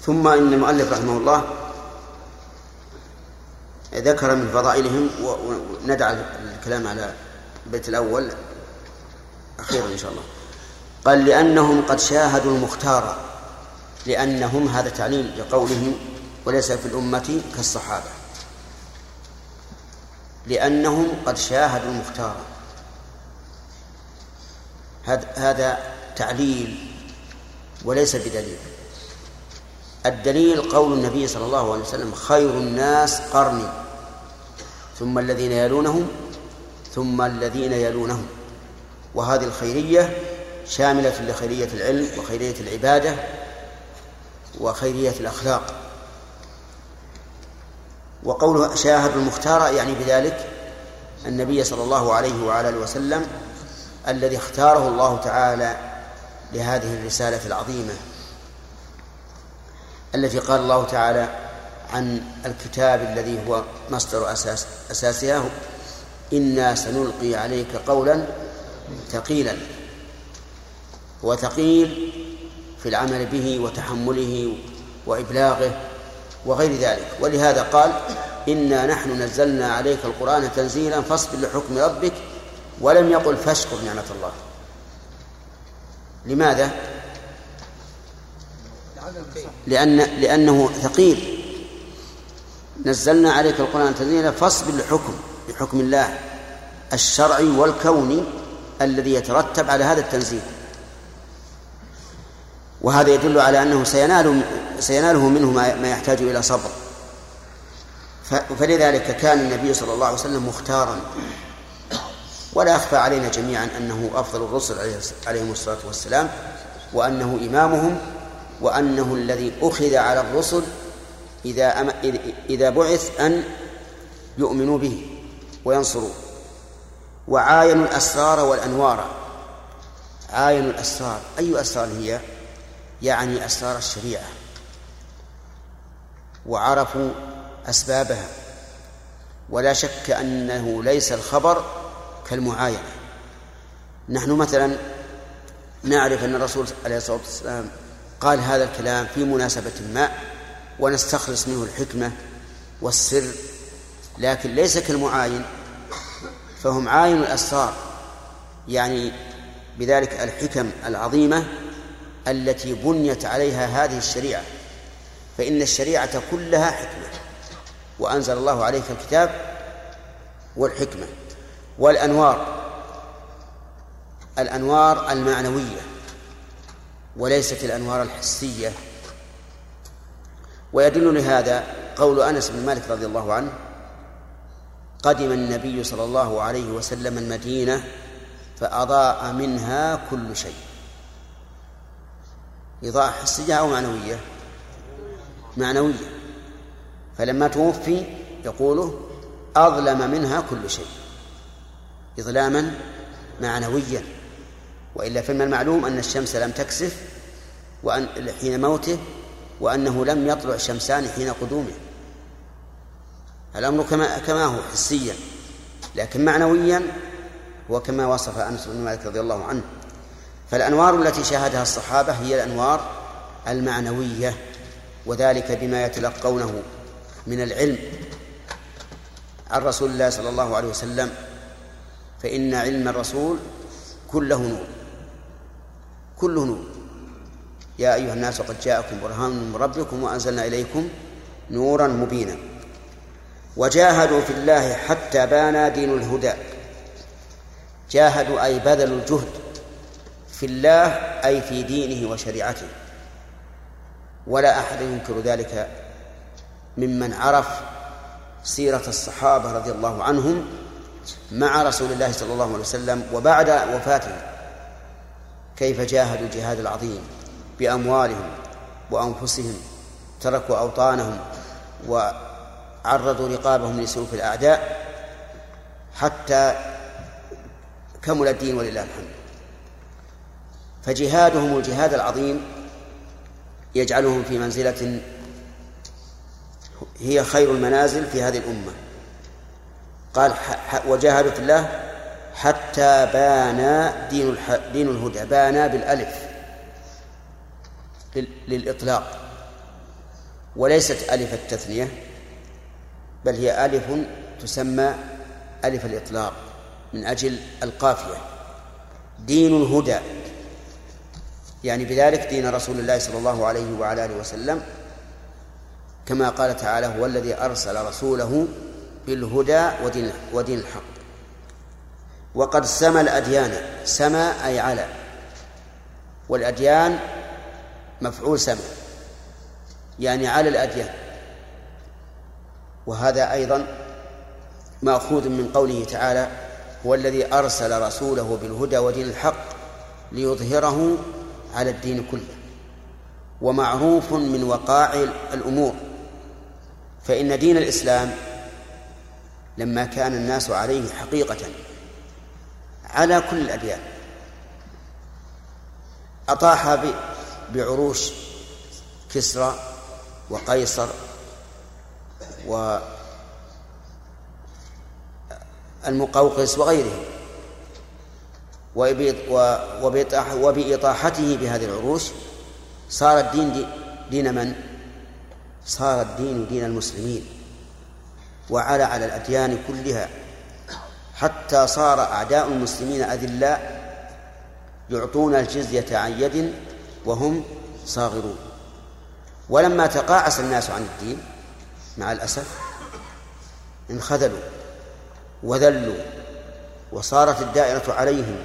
ثم إن المؤلف رحمه الله ذكر من فضائلهم وندع الكلام على البيت الأول أخيرا إن شاء الله. قال لأنهم قد شاهدوا المختار لأنهم هذا تعليل لقولهم وليس في الأمة كالصحابة. لأنهم قد شاهدوا المختار. هذا تعليل وليس بدليل. الدليل قول النبي صلى الله عليه وسلم خير الناس قرني. ثم الذين يلونهم ثم الذين يلونهم. وهذه الخيرية شاملة لخيرية العلم وخيرية العبادة وخيرية الأخلاق. وقوله شاهد المختار يعني بذلك النبي صلى الله عليه وعلى آله وسلم الذي اختاره الله تعالى لهذه الرسالة العظيمة. التي قال الله تعالى عن الكتاب الذي هو مصدر أساس أساسها إنا سنلقي عليك قولا ثقيلا وثقيل في العمل به وتحمله وإبلاغه وغير ذلك ولهذا قال إنا نحن نزلنا عليك القرآن تنزيلا فاصبر لحكم ربك ولم يقل فاشكر نعمة الله لماذا؟ لأن لأنه ثقيل. نزلنا عليك القرآن تنزيلا فاصبر لحكم لحكم الله الشرعي والكوني الذي يترتب على هذا التنزيل. وهذا يدل على أنه سينال سيناله منه ما يحتاج إلى صبر. فلذلك كان النبي صلى الله عليه وسلم مختارا. ولا أخفى علينا جميعا أنه أفضل الرسل عليهم الصلاة والسلام وأنه إمامهم وأنه الذي أخذ على الرسل إذا أم... إذا بعث أن يؤمنوا به وينصروه وعاينوا الأسرار والأنوار. عاينوا الأسرار. أي أسرار هي؟ يعني أسرار الشريعة. وعرفوا أسبابها. ولا شك أنه ليس الخبر كالمعاينة. نحن مثلا نعرف أن الرسول عليه الصلاة والسلام قال هذا الكلام في مناسبة ما ونستخلص منه الحكمة والسر لكن ليس كالمعاين فهم عاين الأسرار يعني بذلك الحكم العظيمة التي بنيت عليها هذه الشريعة فإن الشريعة كلها حكمة وأنزل الله عليك الكتاب والحكمة والأنوار الأنوار المعنوية وليست الأنوار الحسية. ويدل لهذا قول أنس بن مالك رضي الله عنه قدم النبي صلى الله عليه وسلم المدينة فأضاء منها كل شيء. إضاءة حسية أو معنوية؟ معنوية. فلما توفي يقول أظلم منها كل شيء. إظلاما معنويا. وإلا فمن المعلوم أن الشمس لم تكسف وأن حين موته وأنه لم يطلع شمسان حين قدومه. الأمر كما كما هو حسيا لكن معنويا هو كما وصف أنس بن مالك رضي الله عنه. فالأنوار التي شاهدها الصحابة هي الأنوار المعنوية وذلك بما يتلقونه من العلم عن رسول الله صلى الله عليه وسلم. فإن علم الرسول كله نور. كله نور. يا أيها الناس قد جاءكم برهان من ربكم وأنزلنا إليكم نورا مبينا. وجاهدوا في الله حتى بان دين الهدى. جاهدوا أي بذلوا الجهد في الله أي في دينه وشريعته. ولا أحد ينكر ذلك ممن عرف سيرة الصحابة رضي الله عنهم مع رسول الله صلى الله عليه وسلم وبعد وفاته. كيف جاهدوا الجهاد العظيم بأموالهم وأنفسهم تركوا أوطانهم وعرضوا رقابهم لسيوف الأعداء حتى كمل الدين ولله الحمد. فجهادهم الجهاد العظيم يجعلهم في منزلة هي خير المنازل في هذه الأمة. قال وجاهدوا في الله حتى بان دين دين الهدى بان بالألف للإطلاق. وليست ألف التثنية بل هي ألف تسمى ألف الإطلاق من أجل القافية. دين الهدى يعني بذلك دين رسول الله صلى الله عليه وعلى آله وسلم كما قال تعالى هو الذي أرسل رسوله بالهدى ودين, ودين الحق. وقد سمى الأديان. سمى أي على. والأديان مفعول سمى يعني على الأديان. وهذا أيضا مأخوذ من قوله تعالى هو الذي أرسل رسوله بالهدى ودين الحق ليظهره على الدين كله. ومعروف من وقائع الأمور. فإن دين الإسلام لما كان الناس عليه حقيقة على كل الأديان. أطاح بعروش كسرى وقيصر و المقوقس وغيرهم. وبإطاحته بهذه العروش صار الدين دين من؟ صار الدين دين المسلمين. وعلى على الأديان كلها. حتى صار أعداء المسلمين أذلاء يعطون الجزية عن يد وهم صاغرون. ولما تقاعس الناس عن الدين مع الأسف انخذلوا وذلوا وصارت الدائرة عليهم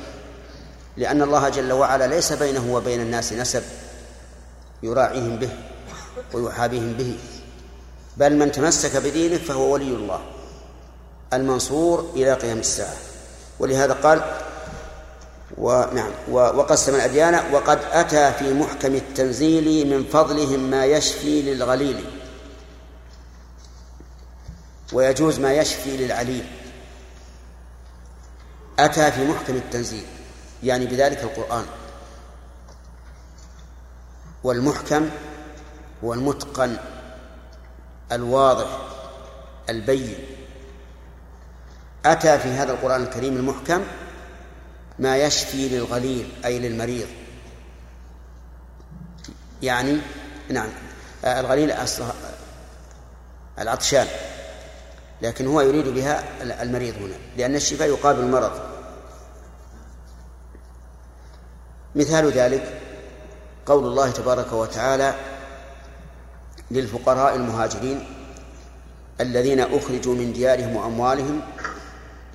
لأن الله جل وعلا ليس بينه وبين الناس نسب يراعيهم به ويحابيهم به. بل من تمسك بدينه فهو ولي الله. المنصور إلى قيام الساعة. ولهذا قال ونعم وقسم الأديان وقد أتى في محكم التنزيل من فضلهم ما يشفي للغليل. ويجوز ما يشفي للعليل. أتى في محكم التنزيل يعني بذلك القرآن. والمحكم هو المتقن الواضح البين. أتى في هذا القرآن الكريم المحكم ما يشفي للغليل أي للمريض. يعني نعم الغليل أصلها العطشان. لكن هو يريد بها المريض هنا لأن الشفاء يقابل المرض. مثال ذلك قول الله تبارك وتعالى للفقراء المهاجرين الذين أخرجوا من ديارهم وأموالهم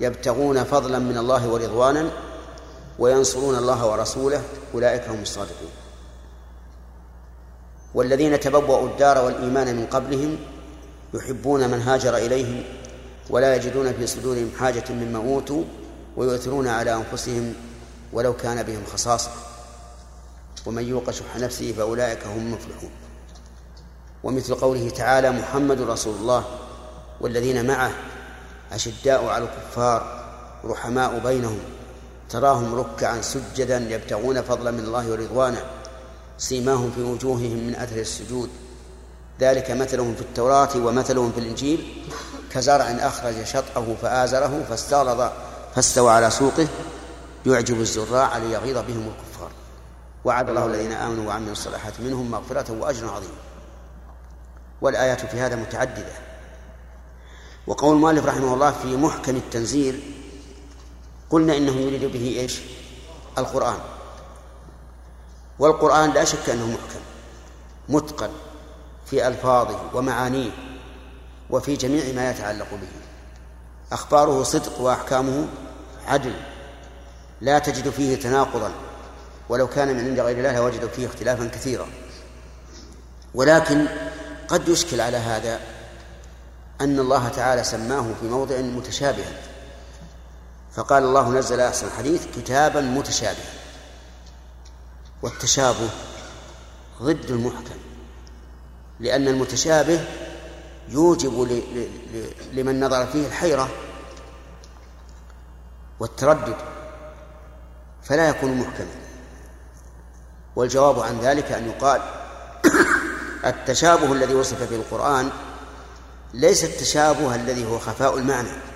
يبتغون فضلا من الله ورضوانا وينصرون الله ورسوله أولئك هم الصادقون. والذين تبوأوا الدار والإيمان من قبلهم يحبون من هاجر إليهم ولا يجدون في صدورهم حاجة مما أوتوا ويؤثرون على أنفسهم ولو كان بهم خصاصة. ومن يوق شح نفسه فأولئك هم المفلحون. ومثل قوله تعالى محمد رسول الله والذين معه أشداء على الكفار رحماء بينهم تراهم ركعا سجدا يبتغون فضلا من الله ورضوانه سيماهم في وجوههم من أثر السجود. ذلك مثلهم في التوراة ومثلهم في الإنجيل. كزرع أخرج شطأه فآزره فاستغلظ فاستوى على سوقه يعجب الزراع ليغيظ بهم الكفار. وعد الله الذين آمنوا وعملوا الصالحات منهم مغفرة وأجر عظيم. والآيات في هذا متعددة. وقول المؤلف رحمه الله في محكم التنزيل قلنا إنه يريد به إيش؟ القرآن. والقرآن لا شك أنه محكم متقن في ألفاظه ومعانيه وفي جميع ما يتعلق به. أخباره صدق وأحكامه عدل لا تجد فيه تناقضا. ولو كان من عند غير الله لوجدوا فيه اختلافا كثيرا. ولكن قد يشكل على هذا أن الله تعالى سماه في موضع متشابها فقال الله نزل أحسن الحديث كتابا متشابها والتشابه ضد المحكم. لأن المتشابه يوجب لمن نظر فيه الحيرة والتردد فلا يكون محكما. والجواب عن ذلك أن يقال التشابه الذي وصف به القرآن ليس التشابه الذي هو خفاء المعنى.